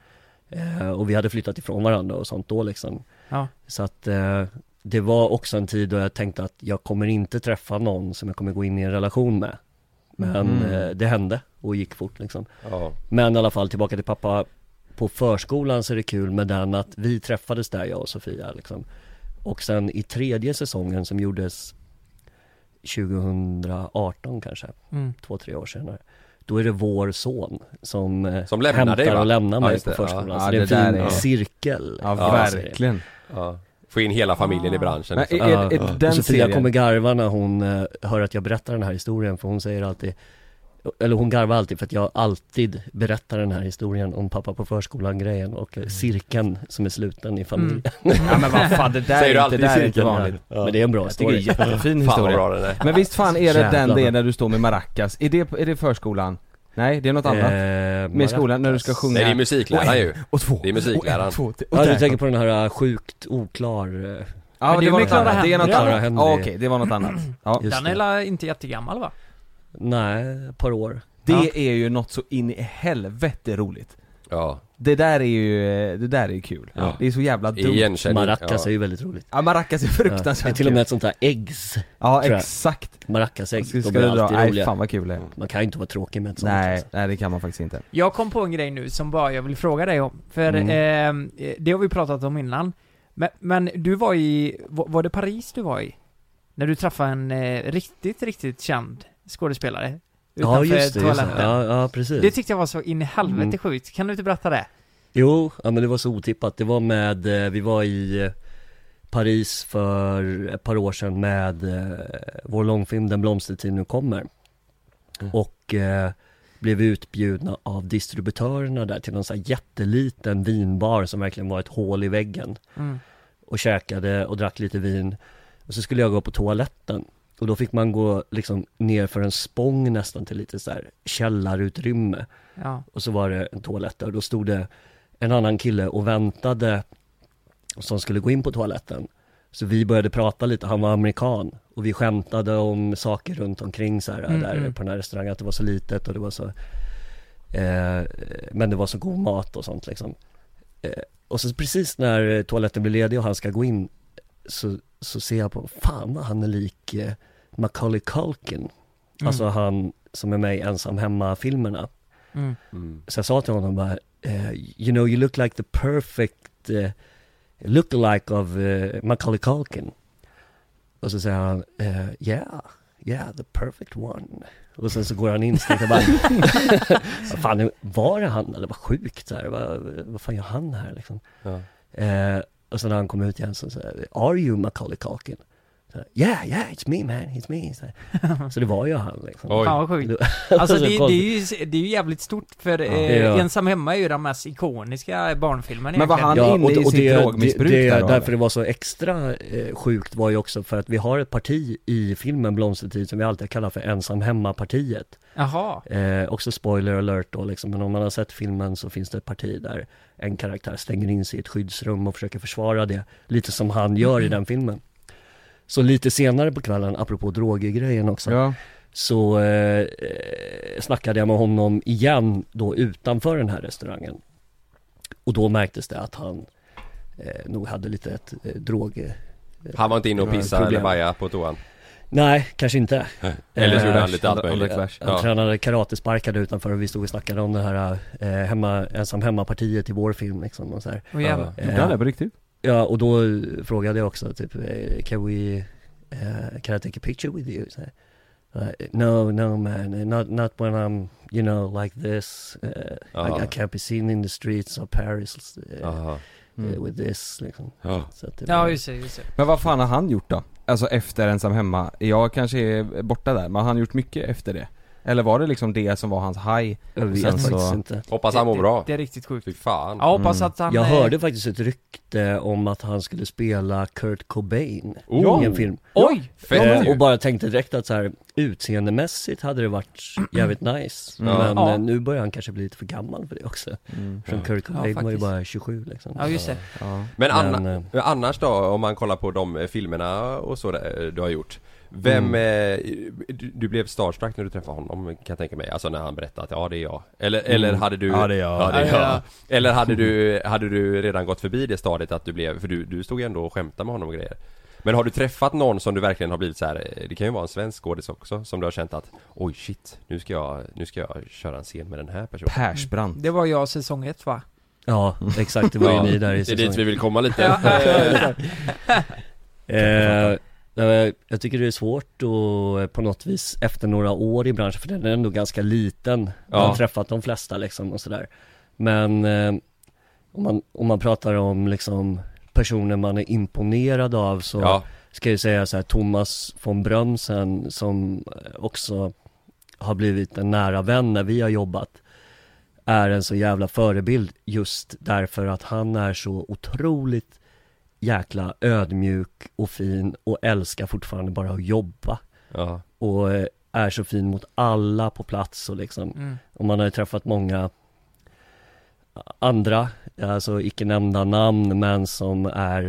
eh, Och vi hade flyttat ifrån varandra och sånt då liksom Ja. Så att, eh, det var också en tid då jag tänkte att jag kommer inte träffa någon som jag kommer gå in i en relation med. Men Mm. eh, det hände och gick fort liksom. Ja. Men i alla fall tillbaka till pappa. På förskolan så är det kul med den att vi träffades där jag och Sofia liksom. Och sen i tredje säsongen som gjordes 2018 kanske, Mm. två, tre år senare. Då är det vår son som, eh, Som lämnar hämtar dig, och lämnar Ja, mig just på förskolan. Ja. Så Ja, det är en fin är- cirkel. Ja, verkligen. Ja. Få in hela familjen i branschen Men liksom. är- Ja, är ja. den Sofia serien- kommer garva när hon eh, hör att jag berättar den här historien för hon säger alltid eller hon garvar alltid för att jag alltid berättar den här historien om pappa på förskolan grejen och eh, cirkeln som är sluten i familjen. Mm. Ja, men vad fan, det där Säger är du inte- där är inte vanligt. Ja. Men det är en bra Jag tycker det är story. jättefin Fan, historia. bra den är. Men visst fan är det den Jävlar det är när du står med maracas? Är det, är det förskolan? Nej, det är något Eh, annat? med skolan, när du ska sjunga Nej, det är musikläraren ju. Och två Det är musikläraren. och en, två, och Ja du tänker på den här eh, sjukt oklar eh, Ja, det, var något annat, det är något annat. Ja okej, det var något annat. Ja. Den det. är la inte jättegammal va? Nej, ett par år. Det Ja. är ju något så in i helvete roligt. Ja. Det där är ju, det där är ju kul. Ja. Det är så jävla dumt. Igenkänning. Maracas Ja. är ju väldigt roligt. Ja, maracas är Ja, fruktansvärt det är till och med ett sånt här äggs. Ja, exakt. Maracasägg, de blir dra? alltid Nej, roliga. fan vad kul det är. Man kan ju inte vara tråkig med ett sånt Nej, alltså. nej det kan man faktiskt inte. Jag kom på en grej nu som bara jag vill fråga dig om. För Mm. eh, det har vi pratat om innan. Men, men du var i, var var det Paris du var i? När du träffade en eh, riktigt, riktigt känd skådespelare? Ja Utanför just det, just det. toaletten. Ja, ja precis. Det tyckte jag var så in i helvete Mm. sjukt. Kan du inte berätta det? Jo, ja men det var så otippat. Det var med, eh, vi var i eh, Paris för ett par år sedan med eh, vår långfilm Den blomstertid nu kommer. Och eh, blev utbjudna av distributörerna där till någon sån här jätteliten vinbar som verkligen var ett hål i väggen. Mm. Och käkade och drack lite vin. Och så skulle jag gå på toaletten. Och då fick man gå liksom ner för en spång nästan till lite så här källarutrymme. Ja. Och så var det en toalett där och då stod det en annan kille och väntade som skulle gå in på toaletten. Så vi började prata lite, han var amerikan och vi skämtade om saker runt omkring så här, Mm, där mm. på den här restaurangen, att det var så litet och det var så eh, Men det var så god mat och sånt liksom. Eh, och så precis när toaletten blir ledig och han ska gå in så, så ser jag på, fan vad han är lik eh, Macaulay Culkin. Mm. Alltså han som är med i Ensam Hemma-filmerna. Mm. Så jag sa till honom bara, eh, you know you look like the perfect uh, look-alike of uh, Macaulay Culkin. Och så säger han, eh, yeah, yeah, the perfect one. Och sen så går han in och bara, vad fan, var det han eller vad sjukt så här, vad, vad fan gör han här liksom? Ja. Eh, och sen när han kom ut igen så säger are you Macaulay Culkin? Här, yeah, yeah, it's me man, it's me. Så, så det var ju han liksom. Fan vad sjukt. Alltså det, det, är ju, det är ju jävligt stort för eh, Ja. Ensam Hemma är ju den mest ikoniska barnfilmen Men var han inne i sitt det, drogmissbruk det, där det, då, Därför det var så extra eh, sjukt var ju också för att vi har ett parti i filmen Blomstertid som vi alltid kallar för ensam hemma-partiet. Jaha. Eh, också spoiler alert då liksom, men om man har sett filmen så finns det ett parti där en karaktär stänger in sig i ett skyddsrum och försöker försvara det, lite som han gör i den filmen. Så lite senare på kvällen, apropå droger-grejen också, Ja. så eh, eh, snackade jag med honom igen då utanför den här restaurangen. Och då märktes det att han eh, nog hade lite ett eh, drog... Eh, Han var inte inne och eh, pissade eller bajade på toan? Nej, kanske inte. Eller så Eh, gjorde han lite allt han- möjligt. Han, Ja. tränade karatesparkar där utanför och vi stod och snackade om det här eh, hemma, ensam hemma-partiet i vår film liksom och så här. Åh, jävlar. Eh, Gjorde han det på riktigt? Ja, och då frågade jag också typ, eh, can we, uh, can I take a picture with you? Så, eh, no, no man, not, not when I'm, you know, like this. Uh, Ja. I, I can't be seen in the streets of Paris uh, Aha. uh, with this liksom. Ja. Så att det Ja var- just det, just det. Men vad fan har han gjort då? Alltså efter ensam hemma? Jag kanske är borta där, men har han gjort mycket efter det? Eller var det liksom det som var hans high? Jag vet sen faktiskt så- inte. Hoppas han mår bra. Det är riktigt sjukt. Fy fan. Ja, hoppas Mm. att han... Jag eh, hörde faktiskt ett rykte om att han skulle spela Kurt Cobain Oh. i en film. Oj! Fett Eh, och bara tänkte direkt att så här utseendemässigt hade det varit jävligt nice. Mm. Men Ja. eh, nu börjar han kanske bli lite för gammal för det också. Mm. För Kurt Ja, Cobain var ju bara 27 liksom. Ja just det. Ja. Men, anna, Men, eh, annars då, om man kollar på de filmerna och så där, du har gjort Vem, Mm. eh, du, du blev starstruck när du träffade honom kan jag tänka mig, alltså när han berättade att ja det är jag Eller, eller Mm. hade du Ja, det är jag. Ja, det är Ja, jag. ja. Eller hade du, hade du redan gått förbi det stadiet att du blev, för du, du stod ju ändå och skämtade med honom och grejer Men har du träffat någon som du verkligen har blivit så här, eh, det kan ju vara en svensk skådis också, som du har känt att Oj shit, nu ska jag, nu ska jag köra en scen med den här personen Persbrandt. Det var jag säsong ett va? Ja, exakt, det var ju ni där i Det är säsong dit vi vill komma lite eh, jag tycker det är svårt att eh, på något vis efter några år i branschen, för den är ändå ganska liten. Jag har Ja. träffat de flesta liksom och sådär. Men eh, om, man, om man pratar om liksom personer man är imponerad av så Ja. ska jag säga så här Thomas von Brömsen som eh, också har blivit en nära vän när vi har jobbat är en så jävla förebild just därför att han är så otroligt jäkla ödmjuk och fin och älskar fortfarande bara att jobba. Ja. Och eh, är så fin mot alla på plats och liksom, Mm. och man har ju träffat många andra, alltså icke nämnda namn men som är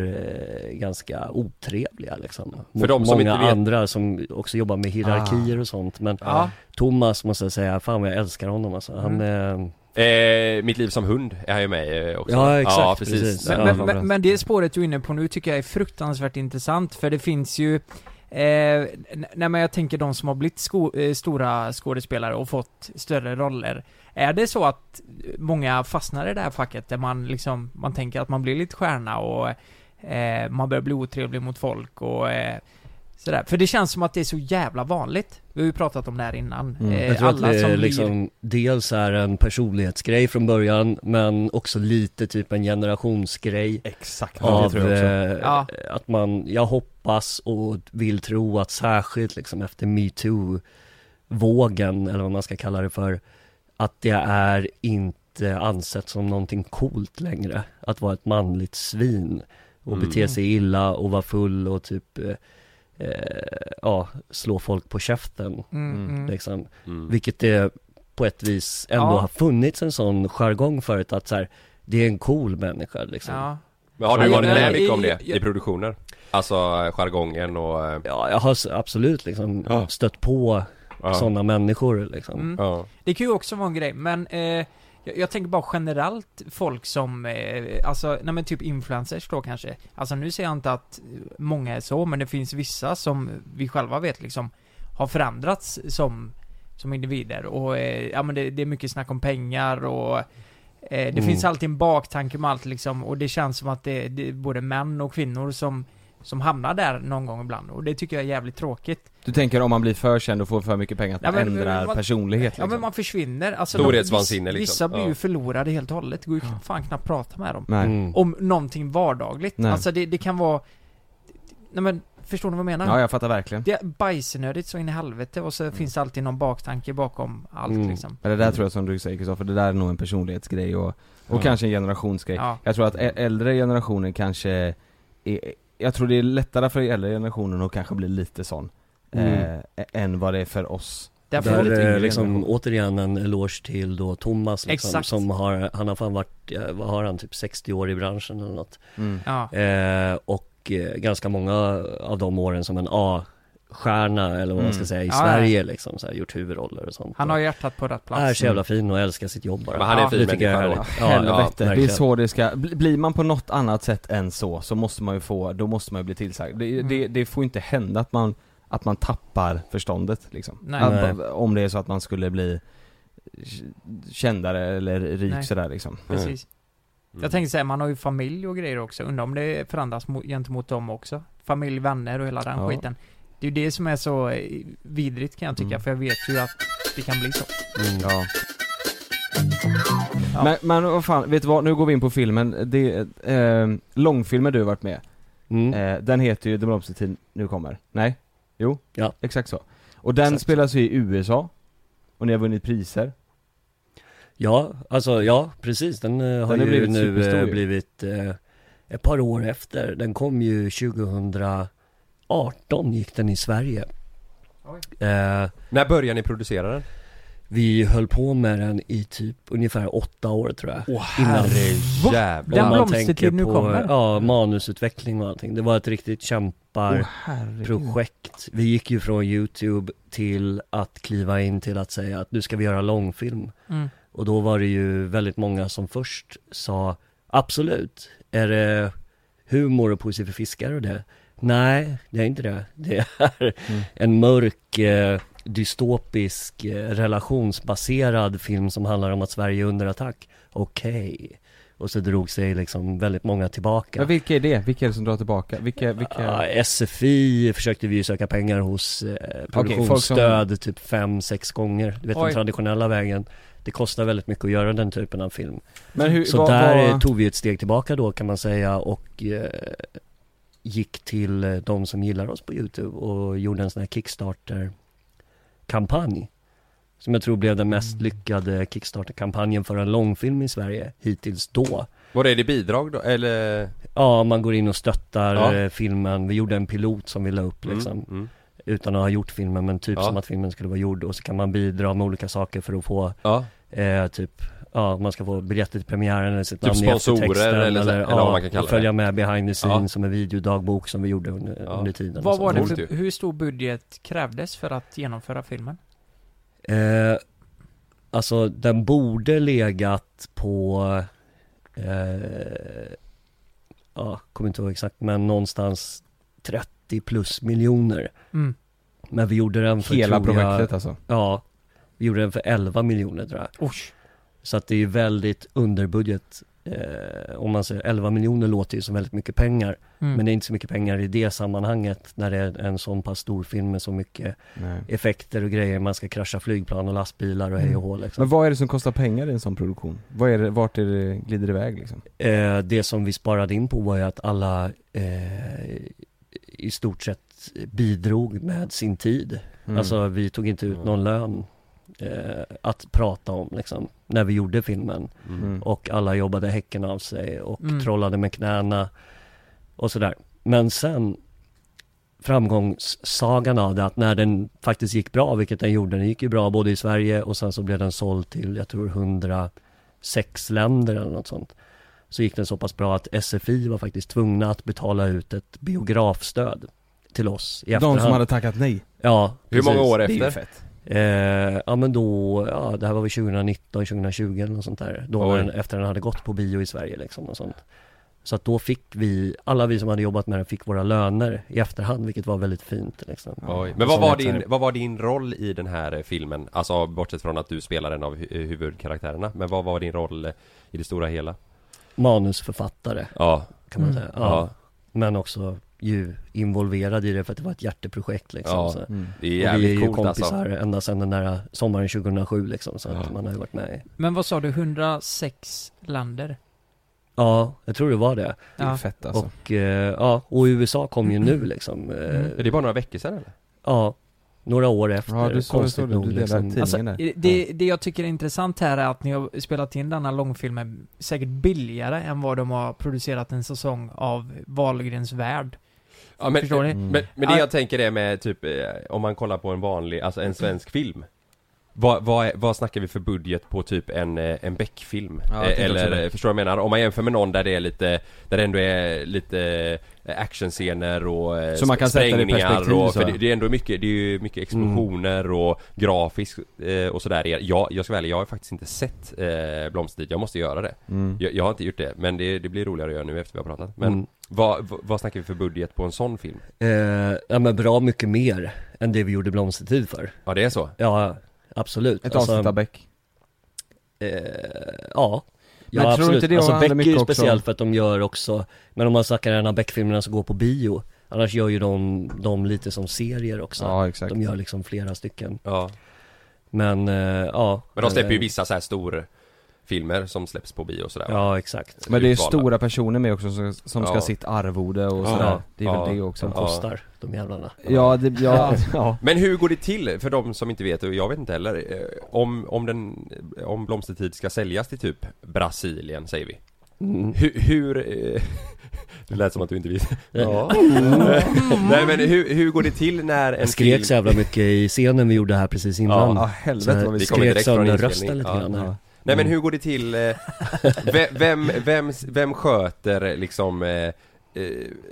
eh, ganska otrevliga liksom. Mot de som många inte vet- andra som också jobbar med hierarkier och sånt men Ja. Thomas måste jag säga, fan vad jag älskar honom alltså. Han Mm. är Eh, mitt liv som hund är han ju med i också Ja, exakt, Ja precis, precis. Men, Ja, men, men, det spåret du är inne på nu tycker jag är fruktansvärt intressant för det finns ju Eh, nej men jag tänker de som har blivit sko- eh, stora skådespelare och fått större roller. Är det så att många fastnar i det här facket där man liksom, man tänker att man blir lite stjärna och eh, man börjar bli otrevlig mot folk och eh, sådär. För det känns som att det är så jävla vanligt. Vi har ju pratat om det här innan. Mm. Eh, Jag tror att alla det som är blir- liksom dels är en personlighetsgrej från början men också lite typ en generationsgrej Exakt, det av tror jag också. eh, Ja. att man, jag hoppas och vill tro att särskilt liksom efter metoo vågen eller vad man ska kalla det för att det är inte ansett som någonting coolt längre att vara ett manligt svin och Mm. bete sig illa och vara full och typ eh, eh, ja, slå folk på käften Mm, mm. liksom. Mm. Vilket det på ett vis ändå Ja. har funnits en sån jargong förut att så här, det är en cool människa liksom. Ja. Men har du varit med mycket om i- det i- produktioner? Alltså eh, jargongen och... eh, Ja, jag har absolut liksom Ja. stött på Ja. sådana människor liksom. Mm. Ja. Det kan ju också vara en grej, men eh, jag, jag tänker bara generellt folk som, eh, alltså, nej men typ influencers då kanske. Alltså nu säger jag inte att många är så, men det finns vissa som vi själva vet liksom har förändrats som, som individer och eh, ja men det, det är mycket snack om pengar och eh, det Mm. finns alltid en baktanke med allt liksom och det känns som att det, det är både män och kvinnor som som hamnar där någon gång ibland och det tycker jag är jävligt tråkigt. Du tänker om man blir för känd och får för mycket pengar att Ja, man men- ändrar man- personlighet Ja liksom. men man försvinner, alltså Storhetsvansinne, liksom. Vissa blir ju Ja. förlorade helt och hållet, det går ju fan knappt prata med dem. Nej. Mm. Om någonting vardagligt, Nej. alltså det, det kan vara Nej men, förstår ni vad jag menar? Ja, jag fattar verkligen. Det är bajsnödigt så in i helvete och så finns det alltid någon baktanke bakom allt Mm. liksom. Men det där tror jag som du säger Kristoffer, det där är nog en personlighetsgrej och, och Ja. kanske en generationsgrej. Ja. Jag tror att äldre generationer kanske är, jag tror det är lättare för äldre generationen att kanske bli lite sån Mm. eh, än vad det är för oss. Därför Där liksom generation. återigen en eloge till då Thomas liksom, Exakt. som har, han har fan varit, vad har han, typ 60 år i branschen eller något. Mm. Ja. Eh, och eh, ganska många av de åren som en A-stjärna eller vad man ska Mm. säga i Ja, Sverige liksom, så här, gjort huvudroller och sånt. Han har hjärtat på rätt plats. är så jävla fin och älskar sitt jobb bara. Men han är en Ja, fin tycker jag är människa härligt. Ja, Helvete, det är så det ska, bli- blir man på något annat sätt än så, så måste man ju få, då måste man ju bli tillsagd. Det, Mm. det, det får inte hända att man, att man tappar förståndet liksom. Nej. Att, Nej. om det är så att man skulle bli kändare eller rik sådär liksom. Precis. Mm. Jag tänkte säga, man har ju familj och grejer också, undrar om det förändras mot, gentemot dem också? Familj, vänner och hela den Ja. skiten. Det är ju det som är så eh, vidrigt kan jag tycka, Mm. för jag vet ju att det kan bli så. Mm. Ja. Ja. Men, men vad fan, vet du vad? Nu går vi in på filmen. Det, eh, långfilmen du har varit med, Mm. eh, den heter ju Den blomstertid nu kommer. Nej? Jo? Ja. Exakt så. Och den Exakt. spelas ju i USA, och ni har vunnit priser. Ja, alltså ja, precis. Den eh, har har ju blivit nu superstor eh, blivit eh, ett par år efter. Den kom ju 2018 gick den i Sverige. Eh, När började ni producera den? vi höll på med den i typ ungefär åtta år tror jag. Åh Innan- herrejävlar Den blomstertid tänker nu på, kommer. Ja, manusutveckling och allting. Det var ett riktigt Åh kämpar herregud. projekt. Vi gick ju från YouTube till att kliva in till att säga att nu ska vi göra långfilm. Mm. Och då var det ju väldigt många som först sa absolut, är det humor och poesi för fiskar och det? Nej, det är inte det. Det är en mörk, eh, dystopisk, eh, relationsbaserad film som handlar om att Sverige är under attack. Okej. Och så drog sig liksom väldigt många tillbaka. Men vilka är det? Vilka är det som drar tillbaka? Vilka, vilka? Ja, SFI försökte vi ju söka pengar hos eh, folk som- produktionsstöd typ fem, sex gånger. Du vet Oj. den traditionella vägen. Det kostar väldigt mycket att göra den typen av film. Hur- Så vad- där eh, tog vi ett steg tillbaka då kan man säga och eh, gick till eh, de som gillar oss på Youtube och gjorde en sån här Kickstarter-kampanj. Som jag tror blev den mest Mm. lyckade Kickstarter-kampanjen för en långfilm i Sverige hittills då. Var är det bidrag då, eller? Ja, man går in och stöttar Ja. eh, filmen. Vi gjorde en pilot som vi la upp Mm, liksom. mm. Utan att ha gjort filmen, men typ Ja. som att filmen skulle vara gjord. Och så kan man bidra med olika saker för att få, Ja. eh, typ, ja, man ska få biljetter till premiären eller sitt Typ namn i sponsorer eller eller vad ja, man kan kalla följa det. med behind the scenes Ja. som en videodagbok som vi gjorde under, under tiden. Vad var det för, hur stor budget krävdes för att genomföra filmen? Eh, alltså den borde legat på, eh, ja, kommer inte ihåg exakt, men någonstans 30 plus miljoner. Mm. Men vi gjorde den för, Hela tror jag- projektet alltså? Ja, vi gjorde den för 11 miljoner tror jag. Oj. Så att det är ju väldigt under budget. Eh, om man säger 11 miljoner låter ju som väldigt mycket pengar. Mm. Men det är inte så mycket pengar i det sammanhanget när det är en sån pass stor film med så mycket Nej. effekter och grejer. Man ska krascha flygplan och lastbilar och hej och hå liksom. Men vad är det som kostar pengar i en sån produktion? Vad är det, vart är det, glider det iväg liksom? Eh, det som vi sparade in på var ju att alla eh, i stort sett bidrog med sin tid. Mm. Alltså vi tog inte ut någon lön eh, att prata om liksom, när vi gjorde filmen. Mm. Och alla jobbade häcken av sig och Mm. trollade med knäna och sådär. Men sen framgångssagan av det att när den faktiskt gick bra, vilket den gjorde, den gick ju bra både i Sverige och sen så blev den såld till, jag tror 106 länder eller något sånt. Så gick den så pass bra att SFI var faktiskt tvungna att betala ut ett biografstöd till oss i De efterhand. som hade tackat nej? Ja, Hur många år Det är ju efter? fett. Eh, ja men då, ja det här var väl 2019, 2020 eller något sånt där. Då den, efter den hade gått på bio i Sverige liksom och sånt. Så att då fick vi, alla vi som hade jobbat med den fick våra löner i efterhand, vilket var väldigt fint liksom. Oj. Men vad var, din, vad var din roll i den här eh, filmen? Alltså bortsett från att du spelar en av hu- huvudkaraktärerna Men vad var din roll eh, i det stora hela? Manusförfattare, Ja, kan man Mm. säga. Ja. Ja. Men också ju involverad i det för att det var ett hjärteprojekt liksom. ja så. Mm. det är Och vi är jävligt ju coolt kompisar alltså ända sedan den där sommaren 2007 liksom, så att Ja. man har ju varit med i Men vad sa du, 106 länder? Ja, jag tror det var det. Det är Ja. fett alltså. Och, eh, ja, och USA kom ju nu liksom. eh, Mm. Är det bara några veckor sedan eller? Ja, några år efter, Ja, du såg- konstigt såg det, nog du liksom. Alltså, det, det jag tycker är intressant här är att ni har spelat in denna långfilmen säkert billigare än vad de har producerat en säsong av Wahlgrens värld. Ja, men, Förstår ni? Mm. men, men det Ja. jag tänker är med typ, eh, om man kollar på en vanlig, alltså en svensk film vad, vad, vad snackar vi för budget på typ en, eh, en Beck-film? Ja, Eh, Eller, förstår du vad jag menar? Om man jämför med någon där det är lite, där det ändå är lite actionscener och Så man kan sätta det i sprängningar perspektiv, och, så. för det, det är ändå mycket, det är ju mycket explosioner och grafiskt och sådär jag, jag ska ärlig, jag har faktiskt inte sett eh, Blomstertid, jag måste göra det Mm. jag, jag har inte gjort det, men det, det blir roligare att göra nu efter vi har pratat Men Mm. Vad, vad, snackar vi för budget på en sån film? Eh, ja men bra mycket mer än det vi gjorde Blomstertid för. Ja det är så? Ja, absolut. Ett avsnitt av Beck. Eh, ja. Men ja, tror absolut. inte det alltså Beck är ju speciellt för att de gör också, men om man snackar en av Beck-filmerna som går på bio, annars gör ju de, de lite som serier också. Ja, exakt. De gör liksom flera stycken. Ja Men, eh, ja. Men de släpper ju eh, vissa så här stor filmer som släpps på bio och sådär? Ja, exakt. Men det är Utvalda. stora personer med också som, som ska Ja. ha sitt arvode och Ja. sådär. Det är Ja. väl det också. Som Ja. kostar, de jävlarna. Ja, det, ja, ja. Men hur går det till, för de som inte vet, och jag vet inte heller, eh, om, om den, om Blomstertid ska säljas till typ Brasilien säger vi Mm. Hur, hur eh, Det lät som att du inte visste Ja. Nej men hur, hur går det till när en Jag skrek film så jävla mycket i scenen vi gjorde här precis innan. Ja, helvete Så vad vi skrek direkt från sönder rösten lite Ja, grann här. Nej men Mm. hur går det till, eh, ve- vem, vem, vem sköter liksom eh, eh,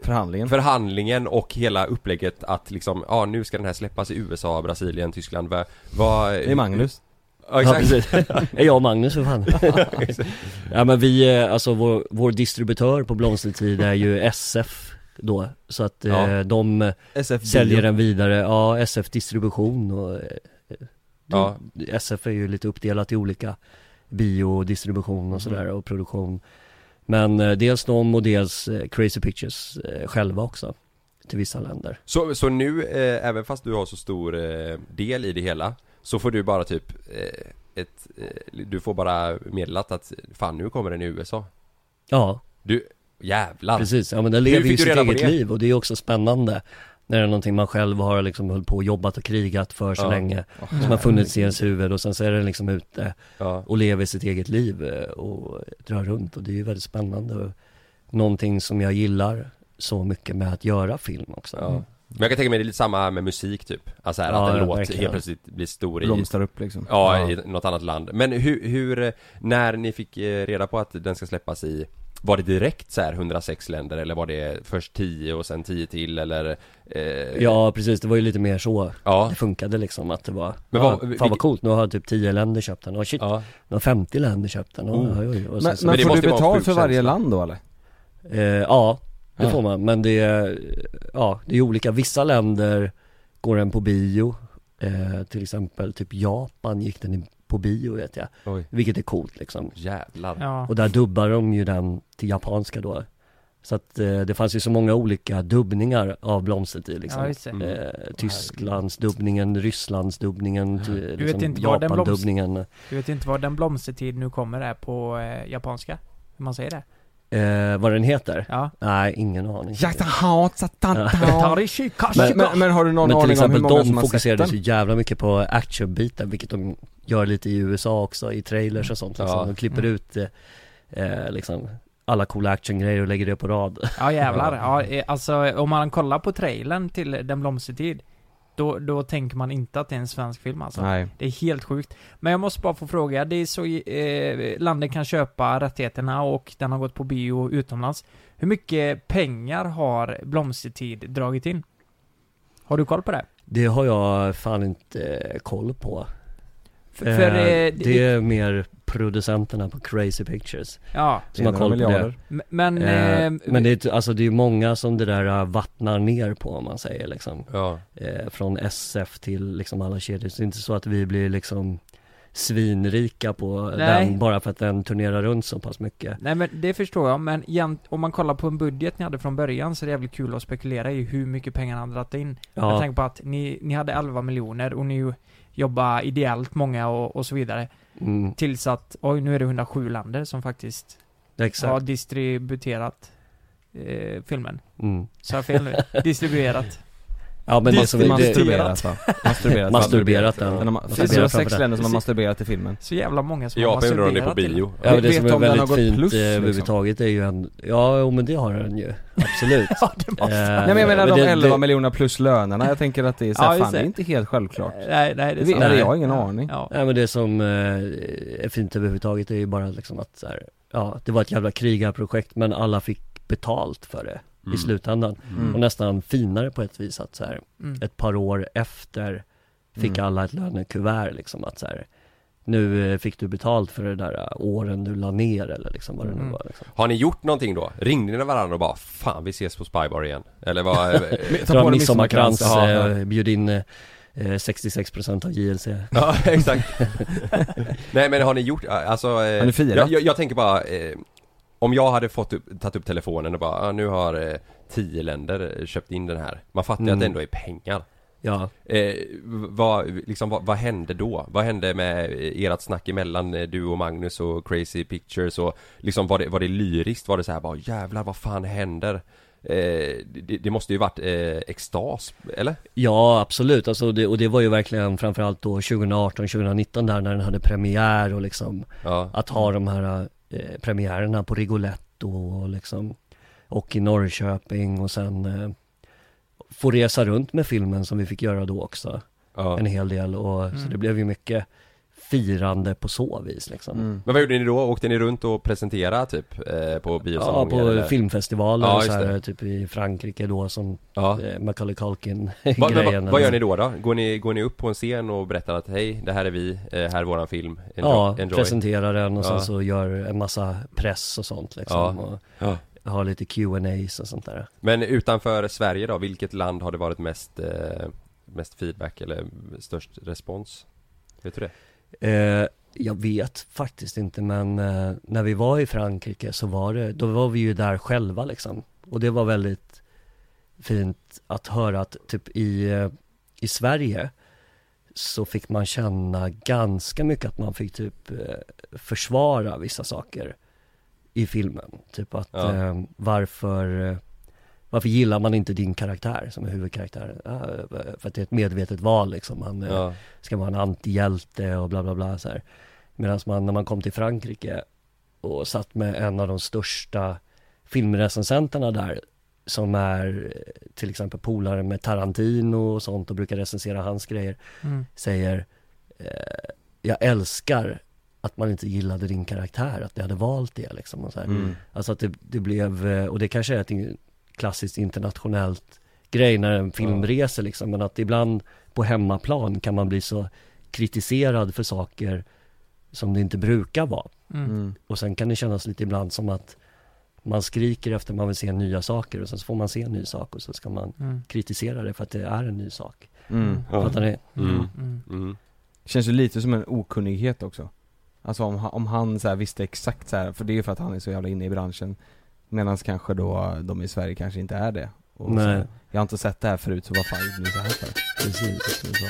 Förhandlingen. förhandlingen och hela upplägget att liksom, ja nu ska den här släppas i USA, Brasilien, Tyskland, vad, vad Det är Magnus. Ja Ja, exakt precis. är jag och Magnus för fan. ja men vi, eh, alltså vår, vår distributör på Blomstertid är ju SF då, så att Ja. eh, de SF säljer den vidare, ja SF distribution och eh, Ja. SF är ju lite uppdelat i olika biodistribution och sådär och produktion. Men eh, dels de och dels eh, Crazy Pictures eh, själva också Till vissa länder. Så, så nu, eh, även fast du har så stor eh, del i det hela Så får du bara typ eh, ett, Du får bara meddelat att fan nu kommer den i USA Ja. Du, jävlar. Precis, ja men den lever ju sitt eget liv och det är också spännande När det är någonting man själv har liksom hållit på och jobbat och krigat för så Ja. länge Som har funnits i ens huvud och sen så är den liksom ute Ja. och lever sitt eget liv eh, och drar runt och det är ju väldigt spännande och Någonting som jag gillar så mycket med att göra film också Ja. Men jag kan tänka mig det är lite samma med musik typ Alltså här, Ja, att en låt verkligen. helt plötsligt blir stor i Blomstrar upp liksom. Ja, Ja. i något annat land Men hur, hur, eh, när ni fick eh, reda på att den ska släppas i Var det direkt så här 106 länder eller var det först 10 och sen 10 till eller? Eh, Ja precis, det var ju lite mer så Ja. det funkade liksom att det var Men ja, vad- Fan vilket- vad coolt, nu har typ 10 länder köpt den, och shit, Ja. nu har 50 länder köpt den, Oh. oj, oj, oj. Och Men, sen så- men, det får måste du betalt för varje land då eller? Eh, ja, det Ja. får man, men det är, ja, det är olika, vissa länder går den på bio eh, Till exempel typ Japan gick den i- på bio vet jag. Oj. Vilket är coolt liksom. Jävlar. Ja. Och där dubbar de ju den till japanska då. Så att eh, det fanns ju så många olika dubbningar av Blomstertid liksom. Ja, eh, Tysklands dubbningen, Rysslands dubbningen, ty- Du liksom vet inte vad den Japan blomst- dubbningen Du vet inte vad den blomstertid nu kommer är på eh, japanska? Hur man säger det? Eh, Vad den heter? Ja. Nej, ingen aning Men, men, men har du någon Men till aning om hur exempel många som de har sett fokuserade så den? jävla mycket på actionbiten, vilket de gör lite i USA också, i trailers och sånt liksom. Ja. De klipper Mm. ut eh, eh, liksom alla coola actiongrejer och lägger det på rad Ja jävlar, ja, eh, alltså om man kollar på trailern till Den blomstertid då, då tänker man inte att det är en svensk film alltså. Nej. Det är helt sjukt. Men jag måste bara få fråga, det är så eh, landet kan köpa rättigheterna och den har gått på bio utomlands. Hur mycket pengar har Blomstertid dragit in? Har du koll på det? Det har jag fan inte eh, koll på För, för, Eh, eh, Det är mer producenterna på Crazy Pictures Ja. Som har Det koll på det miljarder. M- Men, Eh, eh, Men det är, alltså det är många som det där eh, vattnar ner på om man säger liksom Ja eh, Från SF till liksom alla kedjor, så det är inte så att vi blir liksom svinrika på Nej. den bara för att den turnerar runt så pass mycket Nej men det förstår jag, men om man kollar på en budget ni hade från början så är det jävligt kul att spekulera i hur mycket pengar han dragit in. Ja. Jag tänker på att ni, ni hade 11 miljoner och ni jobbar ideellt många och, och så vidare. mm, Tills att, oj nu är det 107 länder som faktiskt Exakt har distributerat eh, filmen. mm. Sa jag fel nu? Distribuerat. Ja men det är Masturberat va? Masturberat, Masturberat den. den Masturberat finns det framför sex den. länder som har masturberat i filmen? Så jävla många som I har Japan gjorde de det på masturberat bio Ja men det som är den väldigt fint plus, eh, liksom? överhuvudtaget är ju en, ja men det har den ju, absolut Ja, det måste Eh, Nej men jag menar de det- 11 det- miljoner plus lönerna, jag tänker att det är så här, Ja, just fan det är inte helt självklart Nej, nej det är sant. jag har ingen aning Ja. Nej men det som eh, är fint överhuvudtaget är ju bara liksom att så här, ja det var ett jävla krigarprojekt men alla fick betalt för det Mm. i slutändan Mm. och nästan finare på ett vis att så här, Mm. ett par år efter fick Mm. alla ett lönekuvert liksom att så här, nu eh, fick du betalt för det där eh, åren du la ner eller liksom vad det nu Mm. var liksom. Har ni gjort någonting då? Ringde ni varandra och bara Fan vi ses på Spybar igen? Eller vad? eh, Ta Dra på en dig midsommarkrans, eh, bjöd in eh, eh, 66% av JLC ja exakt Nej men har ni gjort, alltså Har ni firat? jag, jag, jag tänker bara eh, Om jag hade fått upp, tagit upp telefonen och bara ah, nu har eh, tio länder eh, köpt in den här Man fattar ju att det Mm. ändå är pengar Ja, eh, vad, liksom, vad, vad hände då? Vad hände med eh, ert snack emellan eh, du och Magnus och Crazy Pictures och liksom var det, var det lyriskt? Var det så här bara jävlar vad fan händer? Eh, det, det måste ju varit eh, extas, eller? Ja absolut, alltså det, och det var ju verkligen framförallt då 2018, 2019 där när den hade premiär och liksom Ja, Att ha de här eh, premiärerna på Rigoletto och liksom Och i Norrköping och sen eh, Få resa runt med filmen som vi fick göra då också ja. En hel del och så Mm. det blev ju mycket Firande på så vis liksom Mm. Men vad gjorde ni då? Åkte ni runt och presenterade typ eh, på Ja, biosalonger på eller? filmfestivaler Ja, så här, typ i Frankrike då som Ja. eh, Macaulay Culkin Va, grejen va, vad gör ni då då? Går ni, går ni upp på en scen och berättar att hej, det här är vi, eh, här är våran film, enjoy, Ja, enjoy. presenterar den och sen Ja. så gör en massa press och sånt liksom Ja. och, Ja. ha lite Q&As och sånt där. Men utanför Sverige då, vilket land har det varit mest, eh, mest feedback eller störst respons? Vet du det? Eh, jag vet faktiskt inte men eh, när vi var i Frankrike så var det, då var vi ju där själva liksom. Och det var väldigt fint att höra att typ i, eh, i Sverige så fick man känna ganska mycket att man fick typ eh, försvara vissa saker i filmen. Typ att Ja. eh, varför, eh, varför gillar man inte din karaktär som är huvudkaraktär? Ja, för att det är ett medvetet val liksom. Han eh, Ja. ska vara en antihjälte och bla bla bla så här. Medan man när man kom till Frankrike och satt med en av de största filmrecensenterna där som är eh, till exempel polare med Tarantino och sånt och brukar recensera hans grejer Mm. säger eh, Jag älskar att man inte gillade din karaktär, att ni hade valt det liksom och så här. Mm. Alltså att det, det blev, eh, och det kanske är ett klassiskt internationellt grej när en film reser liksom men att ibland på hemmaplan kan man bli så kritiserad för saker som det inte brukar vara. Mm. Mm. Och sen kan det kännas lite ibland som att man skriker efter man vill se nya saker och sen så får man se en ny sak och så ska man Mm. kritisera det för att det är en ny sak. Mm. Fattar ni? Mm. Mm. Mm. Känns ju lite som en okunnighet också Alltså om, han- om han så här visste exakt så här, för det är ju för att han är så jävla inne i branschen Medan kanske då de i Sverige kanske inte är det och så Nej. här, Jag har inte sett det här förut så vad fan gjorde ni så här för? Precis. Så.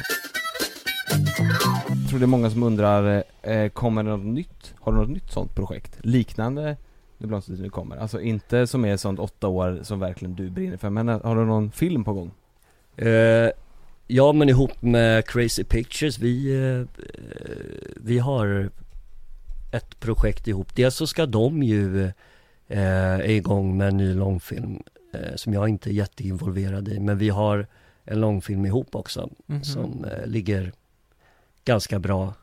Jag tror det är många som undrar, eh, kommer det något nytt? Har du något nytt sånt projekt? Liknande Det blomstrar nu kommer, alltså inte som är sånt åtta år som verkligen du brinner för men har du någon film på gång? Eh, ja men ihop med Crazy Pictures, vi, eh, eh, vi har ett projekt ihop. Dels så ska de ju eh, är igång med en ny långfilm eh, som jag inte är jätteinvolverad i. Men vi har en långfilm ihop också Mhm. som eh, ligger ganska bra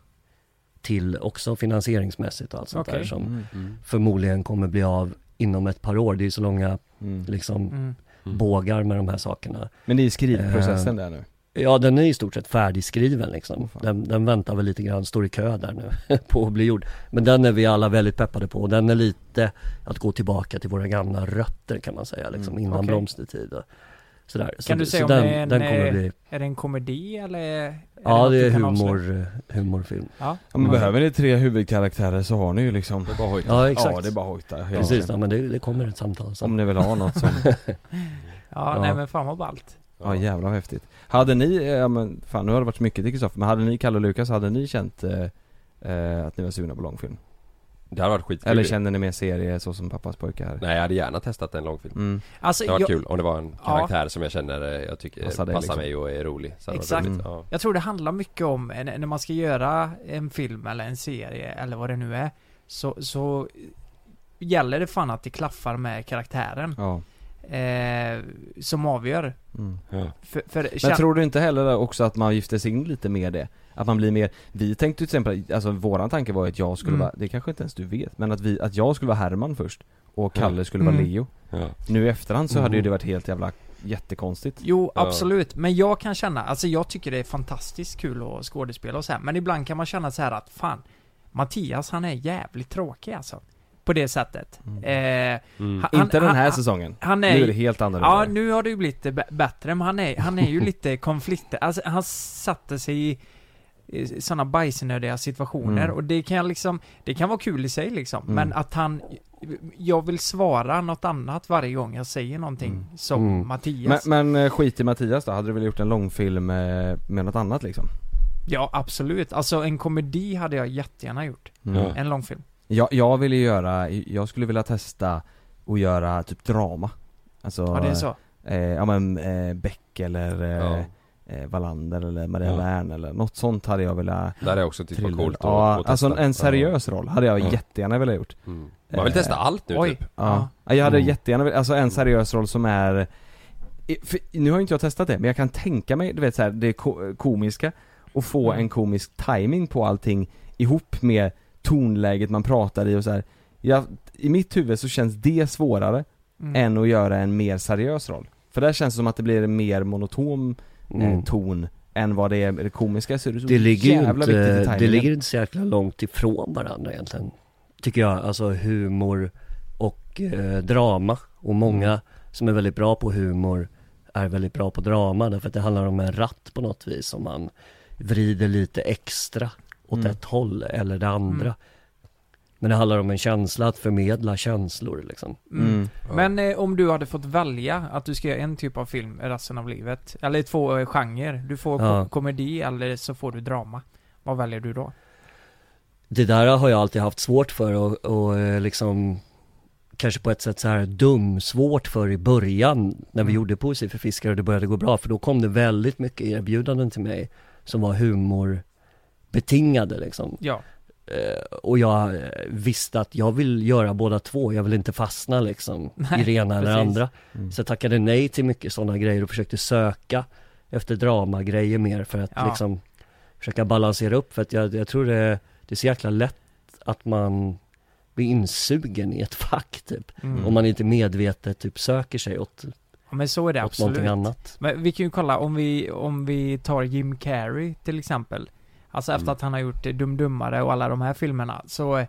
till också finansieringsmässigt och allt sånt där Okej. som Mm. Mm. förmodligen kommer bli av inom ett par år. Det är så långa Mm. liksom Mm. bågar med de här sakerna. Men det är skrivprocessen Eh, där nu? Ja den är i stort sett färdigskriven liksom. Den, den väntar väl lite grann, står i kö där nu på att bli gjord. Men den är vi alla väldigt peppade på och den är lite att gå tillbaka till våra gamla rötter kan man säga liksom Mm. innan Okej. blomstertid och sådär. Så, Kan du så säga om den, det är en, den kommer eh, bli, Är det en komedi eller? Är ja det du är humor, eh, humorfilm. Ja. Ja men behöver ni tre huvudkaraktärer så har ni ju liksom Det är bara hojta. Ja exakt. Ja det är bara hojta Precis, ja, men det, det kommer ett samtal sen. Om ni vill ha något som Ja, Ja. nej men fan vad ballt. Ja jävlar vad häftigt. Hade ni, eh, ja men fan nu har det varit så mycket till Kristoffer, men hade ni, Kalle och Lukas, hade ni känt eh, eh, att ni var sugna på långfilm? Det hade varit skitkul Eller kände ni mer serie så som pappas pojkar? Nej jag hade gärna testat en långfilm Mm. Alltså, Det varit jag, kul om det var en Ja. karaktär som jag känner, eh, jag tycker Passar liksom. mig och är rolig så Exakt. Mm. Ja. jag tror det handlar mycket om, när man ska göra en film eller en serie eller vad det nu är, så, så gäller det fan att det klaffar med karaktären. Ja. Eh, som avgör. Mm. Ja. För, för Men tror du inte heller också att man gifter sig in lite med det? Att man blir mer, vi tänkte till exempel, alltså våran tanke var att jag skulle Mm. vara, det kanske inte ens du vet, men att vi, att jag skulle vara Herman först och Kalle skulle vara Mm. Leo. Ja. Nu i efterhand så hade ju Mm. det varit helt jävla jättekonstigt. Jo, Ja. absolut. Men jag kan känna, alltså jag tycker det är fantastiskt kul att skådespela och så här. Men ibland kan man känna så här att fan, Mattias han är jävligt tråkig alltså. På det sättet. Mm. Eh, Mm. han- inte den här han- säsongen. han är, nu är det helt annorlunda. Ja, nu har det ju blivit bättre, men han är, han är ju lite konflikter. Alltså han satte sig i sådana bajsnödiga situationer Mm. och det kan jag liksom, det kan vara kul i sig liksom, Mm. men att han jag vill svara något annat varje gång jag säger någonting Mm. som Mm. Men, Mattias. men eh, skit i Mattias då, hade du väl gjort en långfilm eh, med något annat liksom? Ja, absolut. Alltså en komedi hade jag jättegärna gjort. Mm. En långfilm. Jag, jag ville göra, jag skulle vilja testa att göra typ drama Alltså, Ja, det är så. Eh, ja men eh, Beck eller eh, Ja. eh, Wallander eller Maria Ja. Wern eller något sånt hade jag velat Där är också typ trilla- coolt att, Ja, att alltså testa. en seriös roll hade jag Ja. jättegärna velat gjort Mm. Man vill testa allt nu Oj. typ Ja, ja jag hade Mm. jättegärna velat, alltså en seriös roll som är för, Nu har inte jag testat det, men jag kan tänka mig, du vet så här, det ko- komiska och få Mm. en komisk timing på allting ihop med tonläget man pratar i och så här. Jag, I mitt huvud så känns det svårare Mm. än att göra en mer seriös roll. För där känns det som att det blir en mer monoton eh, Mm. ton än vad det är det komiska så är det så Det ligger ju jävla viktigt i inte, det ligger inte så jäkla långt ifrån varandra egentligen Tycker jag, alltså humor och eh, drama och många som är väldigt bra på humor är väldigt bra på drama därför att det handlar om en ratt på något vis som man vrider lite extra åt Mm. ett håll eller det andra. Mm. Men det handlar om en känsla, att förmedla känslor liksom. Mm. Men eh, om du hade fått välja att du ska göra en typ av film resten av livet, eller två eh, genrer. Du får Ja. ko- komedi eller så får du drama. Vad väljer du då? Det där har jag alltid haft svårt för och, och eh, liksom Kanske på ett sätt så här dum, svårt för i början när vi Mm. gjorde Poesi för fiskar och det började gå bra för då kom det väldigt mycket erbjudanden till mig som var humorbetingade liksom. Ja. Eh, och jag eh, visste att jag vill göra båda två, jag vill inte fastna liksom Nej, i det ena eller andra. Mm. Så jag tackade nej till mycket sådana grejer och försökte söka efter dramagrejer mer för att Ja. liksom försöka balansera upp för att jag, jag tror det, det är så jäkla lätt att man blir insugen i ett fack typ. Mm. Om man inte medvetet typ söker sig åt, Ja men så är det absolut. någonting annat. Men vi kan ju kolla om vi, om vi tar Jim Carrey till exempel. Alltså efter Mm. att han har gjort eh, Dum Dummare och alla de här filmerna så,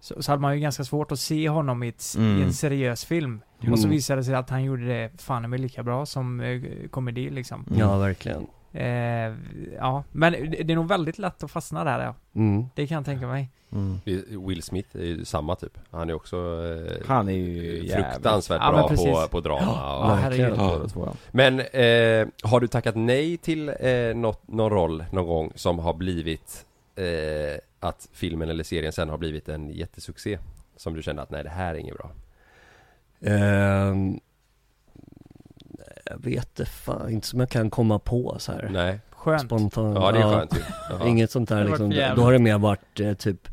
så, så hade man ju ganska svårt att se honom i, ett, s- i Mm. en seriös film. Mm. Och så visade det sig att han gjorde det fan med lika bra som eh, komedi liksom. Ja verkligen. Eh, ja, men det är nog väldigt lätt att fastna där ja. Mm. Det kan jag tänka mig. Mm. Will Smith är ju samma typ. Han är också eh, Han är ju fruktansvärt Ja, bra på, på drama. Ja, och-. Ja, ja. Men eh, har du tackat nej till eh, något, någon roll någon gång som har blivit eh, att filmen eller serien sen har blivit en jättesuccé? Som du kände att nej det här är inget bra. Jag vet det fan, inte som jag kan komma på så här. Nej. Skönt. Spontant. Ja det är skönt ju. Jaha. Inget sånt där liksom, då har det mer varit eh, typ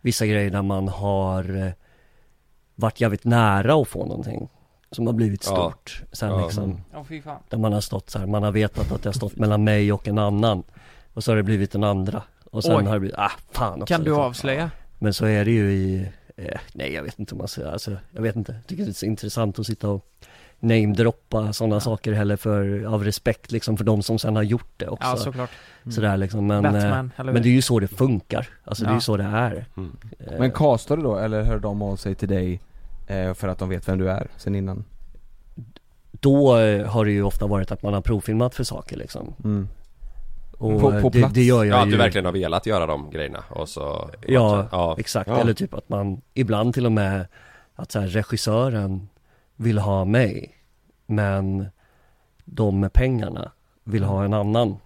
vissa grejer där man har eh, varit jävligt nära att få någonting som har blivit Ja. stort. Sen Ja. liksom, Ja fy fan. där man har stått så här, man har vetat att det har stått mellan mig och en annan. Och så har det blivit den andra. Och sen Oj. har det blivit, ah fan också, Kan du liksom. avslöja? Men så är det ju i, eh, nej jag vet inte om man säger, alltså jag vet inte. Jag tycker det är så intressant att sitta och namedroppa sådana saker heller för, av respekt liksom för de som sen har gjort det också. Ja såklart. Sådär liksom, men, eh, Batman, hur? men det är ju så det funkar. Alltså det är Ja. ju så det är. Mm. Eh, Men castar du då, eller hör de av sig till dig eh, för att de vet vem du är sen innan? Då eh, har det ju ofta varit att man har provfilmat för saker liksom. Mm. Och På- eh, på det, det gör jag Ja att ju du verkligen har velat göra de grejerna och så Ja, ja. exakt. Ja. Eller typ att man ibland till och med att så här, regissören vill ha mig men de med pengarna vill ha en annan.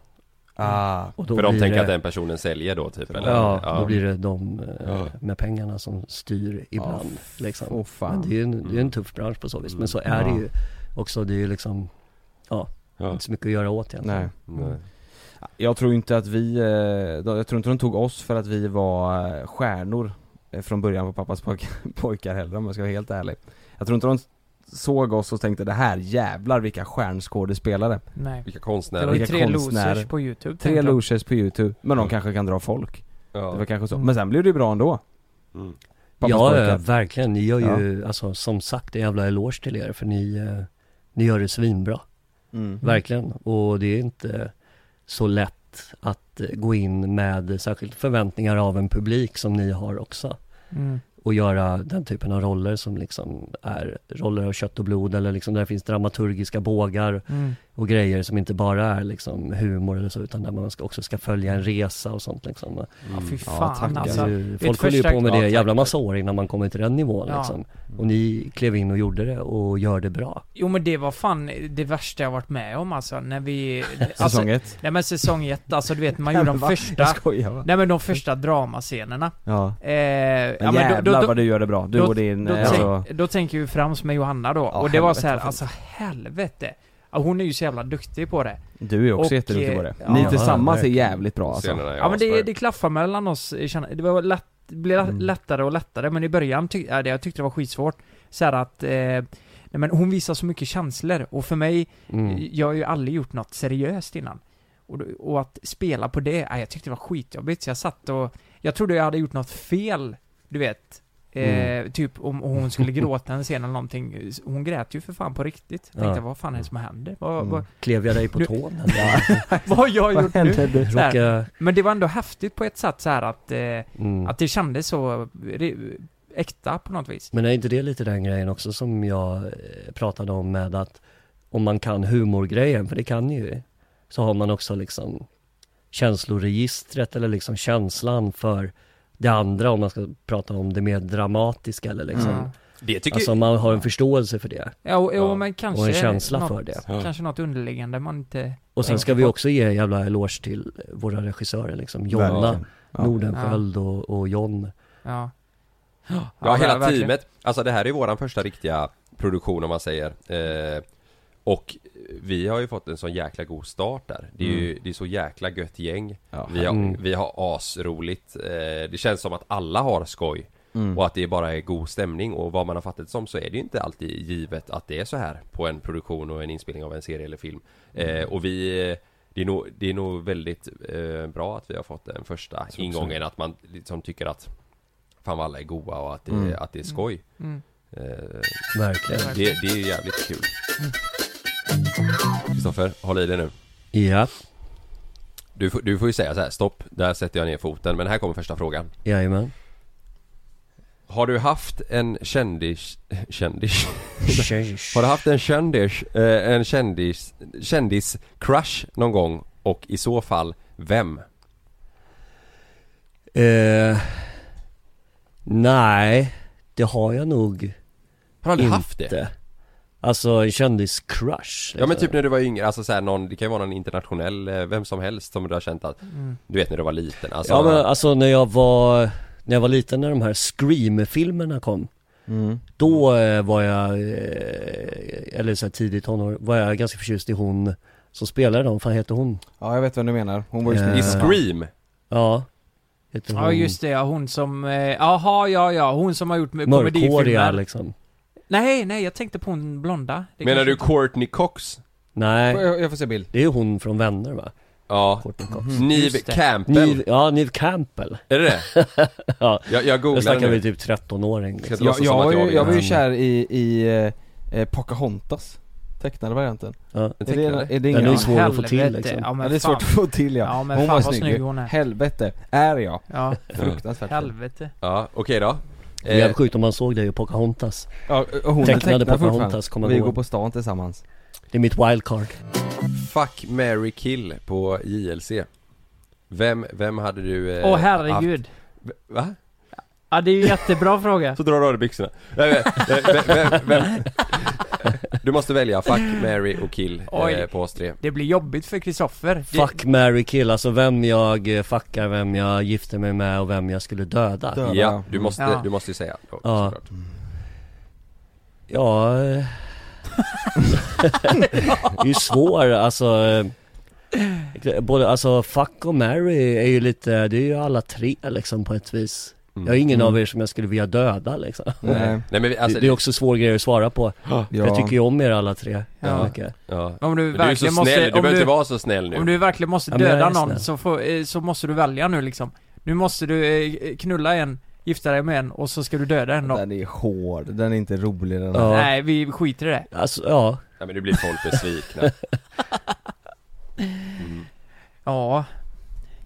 Ah. Och då För de tänker det, att den personen säljer då typ eller? Ja, då blir det de eh, Ja. med pengarna som styr ibland liksom. Åh fan. Men det är ju en, det är en tuff bransch på så vis. Men så är det Ja. ju också, det är ju liksom, ja, Ja. inte så mycket att göra åt egentligen. Nej. Nej. Jag tror inte att vi, eh, jag tror inte de tog oss för att vi var eh, stjärnor från början på pappas pojk, pojkar heller om jag ska vara helt ärlig. Jag tror inte de såg oss och tänkte det här jävlar vilka stjärnskådespelare. Nej. Vilka Det konstnärer. var ju Vilka tre konstnärer. losers på youtube Tre losers på youtube, men de Mm. kanske kan dra folk. Det var Ja. kanske så. Mm. Men sen blev det ju bra ändå. Mm. Ja, ja, verkligen. Ni gör ju, alltså som sagt, en jävla eloge till er för ni, eh, ni gör det svinbra. Mm. Verkligen. Och det är inte så lätt att eh, gå in med särskilt förväntningar av en publik som ni har också. Mm. Och göra den typen av roller som liksom är roller av kött och blod eller liksom där det finns dramaturgiska bågar Mm och grejer som inte bara är liksom humor eller så utan där man ska, också ska följa en resa och sånt liksom. Ja fy Ja, fan är alltså. ju, folk håller ju första- på med det Ja, en jävla massa år innan man kommer till den nivån Ja. liksom. Och ni klev in och gjorde det och gör det bra. Jo men det var fan det värsta jag varit med om alltså, när vi... Alltså, Säsong ett. Nej men säsong ett, alltså du vet man Nej, gjorde men de första... Skojar va? Nej men de första dramascenerna. Ja. Eh, Men ja, jävlar vad du gör det bra. Du då, och din, då, eh, tänk, alltså, då tänker vi främst med Johanna då, Ja, och det var så här, alltså helvete. Ja, hon är ju så jävla duktig på det. du är också och, jätteduktig på det. eh, Ni ja. tillsammans är jävligt bra alltså. Scenerna Ja men det, det klaffar mellan oss, känner- det var lätt, det blev Mm. lättare och lättare, men i början tyck, ja, det, jag tyckte det var skitsvårt. Så här att, eh, nej men hon visar så mycket känslor, och för mig, Mm. jag har ju aldrig gjort något seriöst innan. Och, och att spela på det, nej, jag tyckte det var skitjobbigt, så jag satt och, jag trodde jag hade gjort något fel, du vet. Eh, Typ om hon skulle gråta en scen eller någonting, hon grät ju för fan på riktigt. Jag tänkte, Ja. vad fan är det som händer? Vad, Mm. vad, Klev jag dig på tån? vad har jag gjort nu? Råkade, Men det var ändå häftigt på ett sätt så här att, eh, mm. att det kändes så äkta på något vis. Men är inte det lite den grejen också som jag eh, pratade om med att om man kan humorgrejen, för det kan ju, så har man också liksom känsloregistret eller liksom känslan för det andra om man ska prata om det mer dramatiska eller liksom. Mm. Det tycker Alltså man har en förståelse för det. Ja, och, och men kanske Och en känsla något, för det. Kanske något underliggande man inte Och sen ska vi också ge jävla eloge till våra regissörer liksom. Jonna Verkligen. Ja. Och, och John. Ja. Ja, hela verkligen. teamet. Alltså det här är våran första riktiga produktion om man säger. Eh, och vi har ju fått en sån jäkla god start där. Det är ju, det är så jäkla gött gäng. Ja. vi, har, Mm. vi har asroligt. Eh, det känns som att alla har skoj. Mm. Och att det bara är god stämning och vad man har fattat som så är det ju inte alltid givet att det är så här på en produktion och en inspelning av en serie eller film. Eh, och vi det är, nog, det är nog väldigt eh, bra att vi har fått den första också. ingången att man liksom tycker att Fan vad alla är goa och att det, Mm. att det är skoj Mm. eh, Verkligen. det, det är ju jävligt kul Kristoffer, håll i dig nu Ja, du, får- du får ju säga så här, stopp, där sätter jag ner foten Men här kommer första frågan jajamän. Har du haft en kändis... Kändis? Har du haft en kändis, eh, en kändis, kändis-crush någon gång? Och i så fall, vem? Eh, nej, det har jag nog Har du aldrig inte. haft det? Alltså en kändis-crush. Ja men liksom. typ när du var yngre, alltså så här, någon, det kan ju vara någon internationell, eh, vem som helst som du har känt att Mm. Du vet när du var liten, alltså Ja men alltså när jag var, när jag var liten när de här Scream-filmerna kom Mm. Då eh, var jag, eh, eller så här tidigt tonår, var jag ganska förtjust i hon som spelade dem, vad heter hon? Ja jag vet vad du menar, hon var ju Eh, I. Scream? Ja heter hon Ja just det, ja, hon som, eh, jaha ja ja, hon som har gjort med Mörkhåriga komedifilmer liksom Nej, nej, jag tänkte på hon blonda Det Menar kanske du inte- Courtney Cox? Nej, Jag, jag får se bild. det är ju hon från Vänner va? Ja, Courtney Cox Neve Just det. Campbell Niv, ja, Niv Campbell Är det det? Ja, Jag, jag jag googlar snackar nu vi typ 13-åring Ska liksom. låtsas Jag, som jag, att var jag ju, jag var ju vet. kär i, i eh, eh, Pocahontas Tecknade varianten ja. Är det, är det Den ingen är ju svår att få till helvete. liksom Ja, men Ja, det är svårt att få till ja, Ja, men Hon fan var vad snygg snygg ju. hon är. Helvete, är jag Ja, Fruktansvärt helvete Ja, okej då Det är jävligt sjukt om man såg det i Pocahontas. Ja, och hon är Tecknade tecknad Pocahontas, kommer Vi går på stan tillsammans. Det är mitt wildcard. Fuck, Mary kill på JLC Vem, vem hade du... eh, Åh herregud. haft- Va? Ja det är ju jättebra fråga Så drar du av dig byxorna Nej, vem, vem, vem, vem? Du måste välja fuck, Mary och kill eh, Oj. på oss tre Det blir jobbigt för Kristoffer Det- Fuck, marry, kill, alltså vem jag eh, fuckar, vem jag gifter mig med och vem jag skulle döda Döda. Ja, du måste, Ja. du måste ju säga då, Ja. såklart. Ja eh. Det är ju svår, alltså eh, Både, alltså fuck och marry är ju lite, det är ju alla tre liksom på ett vis. Jag är ingen Mm. av er som jag skulle vilja döda liksom Nej, Nej men vi- alltså, det, det är också svår grej att svara på ja. Jag tycker ju om er alla tre Ja. ja. mycket ja. Om du Men du är så verkligen snäll, måste, du behöver inte vara så snäll nu om du verkligen måste Ja, döda någon så, får, eh, så måste du välja nu liksom Nu måste du eh, knulla en, gifta dig med en och så ska du döda en då Den är hård, den är inte rolig den Ja. Nej vi skiter i det Alltså, ja Ja men nu blir folk besvikna mm. Ja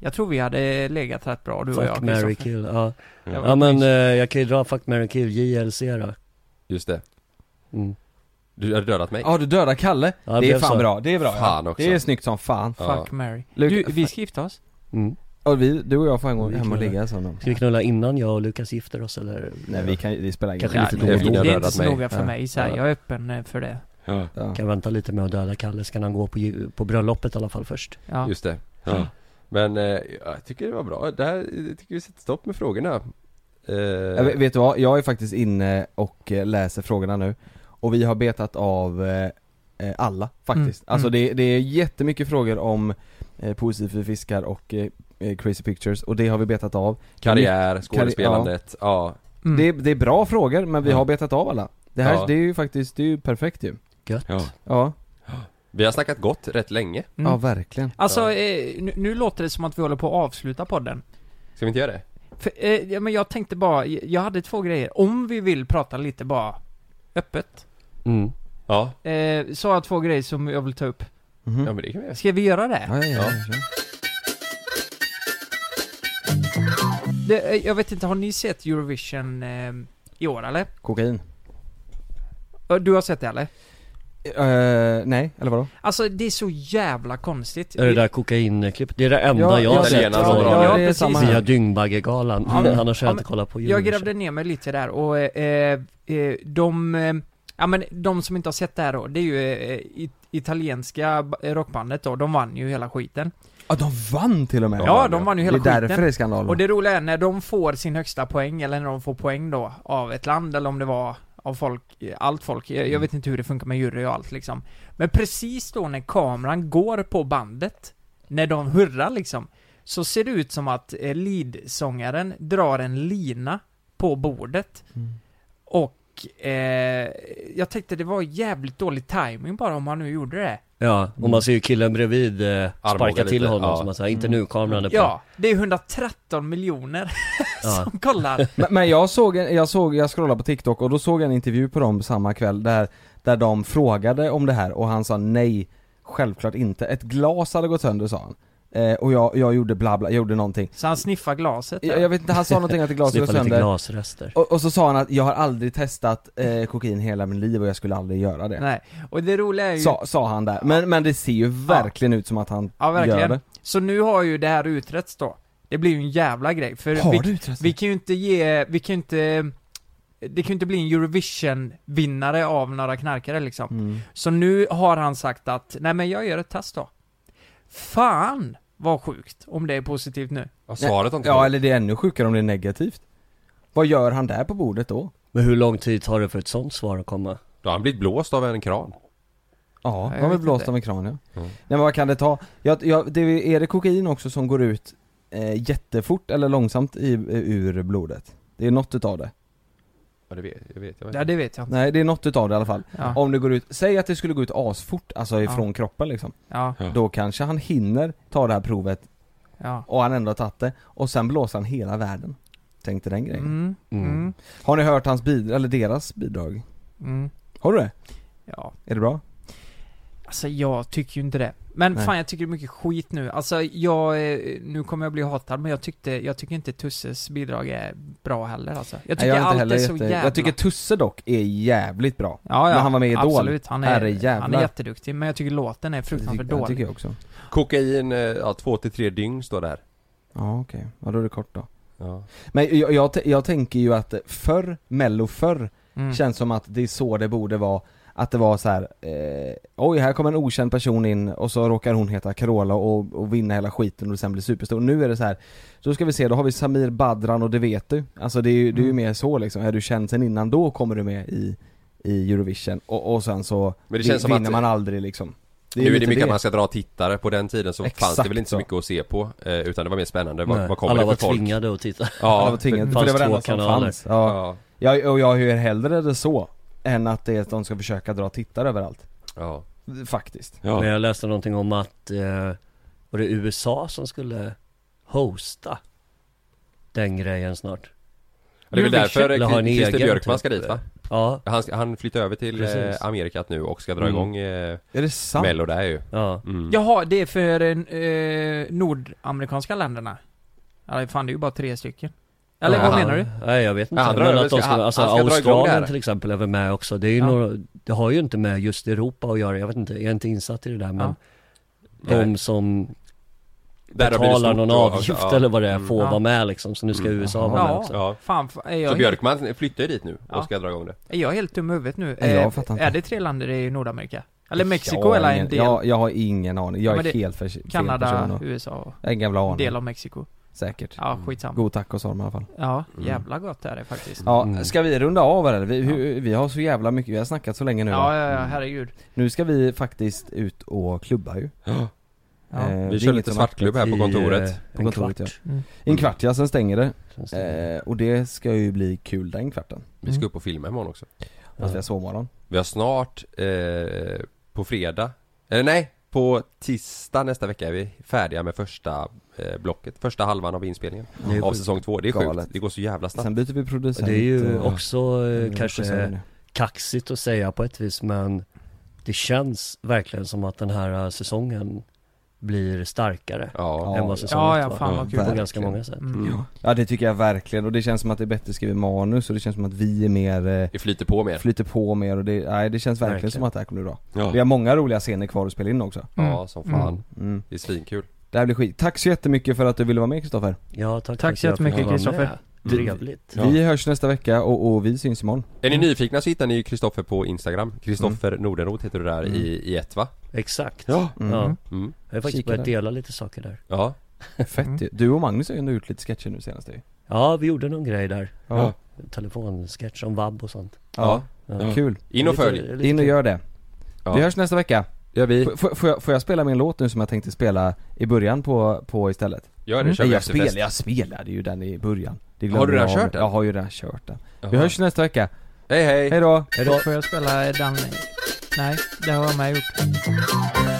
Jag tror vi hade legat rätt bra du och jag Fuck, marry, kill, ja Ja, Ja men eh, jag kan ju dra fuck, marry, kill, JLC då Just det, mm. du har dödat mig Ja du dödar Kalle, Ja, det det är fan så. bra, det är bra Fan ja. också. Det är snyggt som fan Ja. Fuck, Mary Luke- Du, vi ska gifta oss Mm. Och vi, du och jag får en gång Vi hem och ligga som dem Ska vi knulla innan jag och Lukas gifter oss eller? Nej vi kan, det spelar ingen Kanske roll. lite det, då det, är inte så noga för Ja. mig så här, Ja. jag är öppen eh, för det Ja, Ja. Kan vänta lite med att döda Kalle, ska han gå på, på bröllopet i alla fall först Ja, just det ja. Men eh, jag tycker det var bra, där jag tycker vi sätter stopp med frågorna eh, Jag vet, vet du vad, jag är faktiskt inne och eh, läser frågorna nu. Och vi har betat av eh, eh, alla faktiskt. Mm, Alltså mm. Det, det är jättemycket frågor om eh, Positiv för fiskar och eh, eh, Crazy Pictures. Och det har vi betat av. Karriär, skådespelandet, ja. mm. det, det är bra frågor men vi Ja. har betat av alla. Det här, Ja. det är ju faktiskt, det är ju perfekt ju. Gött. Ja. Ja, Vi har snackat gott rätt länge, Mm. ja verkligen. Alltså, eh, nu, nu låter det som att vi håller på att avsluta podden. Ska vi inte göra det? För, eh, ja, men jag tänkte bara, jag hade två grejer, om vi vill prata lite bara öppet mm. Ja, eh, Så har jag två grejer som jag vill ta upp Mhm. ja men det kan vi göra Ska vi göra det? Ja, ja, ja, det eh, jag vet inte, har ni sett Eurovision eh, I år eller? Kokain. Du har sett det eller? Eh, nej, eller vadå? Alltså det är så jävla konstigt. Är det där kokainklippet? Det är det enda Ja, jag har ja, sett italienarna från. Ja, via precis. här. Dyngbaggegalan, Ja, men- annars har ja, jag inte kollat på Jag grävde ner mig lite där och eh, eh, de, eh, ja men de som inte har sett det här då, det är ju eh, it- italienska rockbandet då, de vann ju hela skiten. Ja, de vann till och med! Ja, de vann ju hela Det är skiten. därför det är skandal. Och det roliga är när de får sin högsta poäng, eller när de får poäng då, av ett land, eller om det var av folk, allt folk, jag, jag vet inte hur det funkar med jury och allt liksom. Men precis då när kameran går på bandet, när de hurrar liksom, så ser det ut som att eh, leadsångaren drar en lina på bordet. Och eh, jag tänkte det var jävligt dålig timing bara om han nu gjorde det. Ja, och man ser ju killen bredvid eh, sparka till lite, honom ja. som man säger, inte nu, kameran är på. Ja, det är 113 miljoner som kollar. Men, men jag såg, en- jag såg, jag scrollade på TikTok och då såg jag en intervju på dem samma kväll där, där de frågade om det här och han sa nej, självklart inte. Ett glas hade gått sönder sa han. Eh, och jag, jag gjorde bla bla, jag gjorde någonting. Så han sniffar glaset Jag, jag vet inte, han sa någonting att ett glas gick Sniffa lite sönder. glasrester. Och, och så sa han att jag har aldrig testat eh, kokain hela mitt liv och jag skulle aldrig göra det. Nej, och det roliga är ju... Sa, sa han där. Men, men det ser ju verkligen ut som att han Ja, gör verkligen. det. Så nu har ju det här utretts då. Det blir ju en jävla grej, för Har vi, det utretts? vi kan ju inte ge, vi kan ju inte det kan ju inte bli en Eurovision-vinnare av några knarkare liksom. Mm. Så nu har han sagt att, nej men jag gör ett test då. Fan vad sjukt, om det är positivt nu. Ja, svaret har inte Ja, eller det är ännu sjukare om det är negativt. Vad gör han där på bordet då? Men hur lång tid tar det för ett sånt svar att komma? Då har han blivit blåst av en kran. Ja, jag han var vet blåst inte. av en kran ja. Mm. Nej men vad kan det ta? Ja, ja, det, är det kokain också som går ut eh, jättefort eller långsamt i, ur blodet? Det är något utav det. Ja det vet jag, vet, jag vet. Ja, det vet jag inte. Nej det är något utav det i alla fall. Ja. Om det går ut, säg att det skulle gå ut asfort, alltså ifrån kroppen liksom. Ja, Ja. Då kanske han hinner ta det här provet ja. och han ändå har tagit det och sen blåser han hela världen. Tänk dig den grejen. Mm, Mm. mm, Har ni hört hans bidrag, eller deras bidrag? mm. Har du det? Ja. Är det bra? Alltså jag tycker ju inte det. Men Nej. fan jag tycker det är mycket skit nu. Alltså jag, eh, nu kommer jag bli hatad men jag tyckte, jag tycker inte Tusses bidrag är bra heller alltså. Jag tycker Nej, har allt inte är heller så jätte... jävla... Jag tycker Tusse dock är jävligt bra. Ja, ja, När han var med i Idol. Absolut, han är, han är jätteduktig men jag tycker låten är Det fruktansvärt jag dålig. tycker jag också. Kokain, eh, ja två till tre dygn står det här. Ja okej, ja då är det kort då. Ja. Men jag, jag, jag tänker ju att förr, mello förr, Mm. känns som att det är så det borde vara Att det var så här, eh, oj här kommer en okänd person in och så råkar hon heta Carola och, och vinna hela skiten och sen bli superstor. Nu är det så här, då ska vi se, då har vi Samir Badran och det vet du. Alltså det är ju, det är ju Mm. mer så liksom, är du känd sen innan då kommer du med i, i Eurovision och, och sen så Men det känns som vinner att- man aldrig liksom. nu är det mycket att man ska dra tittare, på den tiden så fanns det Exakt väl inte så så. mycket att se på eh, Utan det var mer spännande, vad, kommer alla det var för folk? tvingade att titta. Ja, Alla var tvingade, det för det var det fanns enda två som kanaler. fanns. Ja. ja, Jag, och jag hur hellre det så, än att det är att de ska försöka dra tittare överallt. ja, Faktiskt. ja. Men jag läste någonting om att, eh, var det USA som skulle hosta den grejen snart? Ja, Det är väl därför Christer Björkman typ. ska dit va? Ja, Han, han flyttar över till eh, Precis. Amerikat nu och ska dra Mm. igång eh, Är det sant? Mello där ju ja. mm. Jaha, det är för eh, nordamerikanska länderna? Ja, fan det är ju bara tre stycken. Eller Ja. vad menar du? Nej jag vet inte, Ja, han men att de ska- alltså han ska Australien till exempel är väl med också, det är ju Ja. några, det har ju inte med just Europa att göra, jag vet inte, jag är inte insatt i det där men Ja. de Nej. som Där betalar någon avgift ja. eller vad det är Mm. får Ja. vara med liksom, så nu ska Mm. USA vara med Ja. också Ja, Fan, är jag, så helt, Björkman flyttar ju dit nu Ja. och ska dra igång det är jag helt dum i huvudet nu? Nej, jag Eh, fattar inte. Är det tre länder i Nordamerika? Eller Mexiko eller en del? Jag, jag har ingen aning, jag Ja, är helt för, fel person Kanada, och, USA och ingen jävla aning. del av Mexiko. Säkert. Ja, skitsamma. God tacos har de i alla fall. Ja, Mm. jävla gott är det faktiskt. Ja, Mm. ska vi runda av eller? Vi, vi, vi har så jävla mycket, vi har snackat så länge nu Ja, va? ja, ja, herregud. Nu ska vi faktiskt ut och klubba ju. Ja. Eh, Vi kör lite svartklubb här på I, kontoret eh, På en kontoret, kvart. Mm. I en kvart ja, sen stänger det. Sen stänger det. Eh, och det ska ju bli kul den kvarten. Vi ska upp och filma imorgon också Fast vi har sovmorgon. Vi har snart eh, på fredag Eller nej, på tisdag nästa vecka är vi färdiga med första eh, blocket Första halvan av inspelningen Av säsong två, det är Galet. sjukt Det går så jävla snabbt Sen byter vi producent. Det är ju och- också eh, kanske kaxigt att säga på ett vis men det känns verkligen som att den här eh, säsongen blir starkare Ja. än vad säsong Ja, ja, var. fan vad kul. På ganska många sätt. Mm. Ja. ja det tycker jag verkligen och det känns som att det är bättre skrivet manus och det känns som att vi är mer eh, Det flyter på mer. Flyter på mer och det, nej det känns verkligen, Verkligen. som att det här kommer bli bra Ja. Vi har många roliga scener kvar att spela in också Ja, som fan. mm. Det är svinkul. Det här blir skit. Tack så jättemycket för att du ville vara med Kristoffer Ja, tack, Tack så jättemycket. Kristoffer. Trevligt. Ja. Vi hörs nästa vecka och, och vi syns imorgon Är ni nyfikna så hittar ni Kristoffer på Instagram. Kristoffer Nordenroth heter du där i, i ett va? Exakt. Ja. Mm. Ja. Mm. Jag har faktiskt Kika börjat där. dela lite saker där. Ja. Fett. Du och Magnus har ju ändå gjort lite sketcher nu senast ju Ja, vi gjorde någon grej där. Ja. Telefonsketch om vab och sånt. Ja, Ja. kul In och följ. lite In och gör det Ja. Vi hörs nästa vecka Gör vi. F- får, får, jag, får jag spela min låt nu som jag tänkte spela i början på, på istället? Gör det, kör Nej, vi jag, spel, jag spelade ju den i början det Har du redan jag kört den? Jag har ju redan kört den Vi Jaha. hörs nästa vecka Hej hej! Hej då! Hejdå. Får jag spela den? Nej, det har jag med gjort.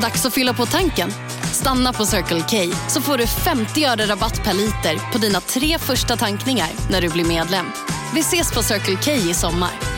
Dags att fylla på tanken. Stanna på Circle K så får du 50 öre rabatt per liter på dina tre första tankningar när du blir medlem. Vi ses på Circle K i sommar.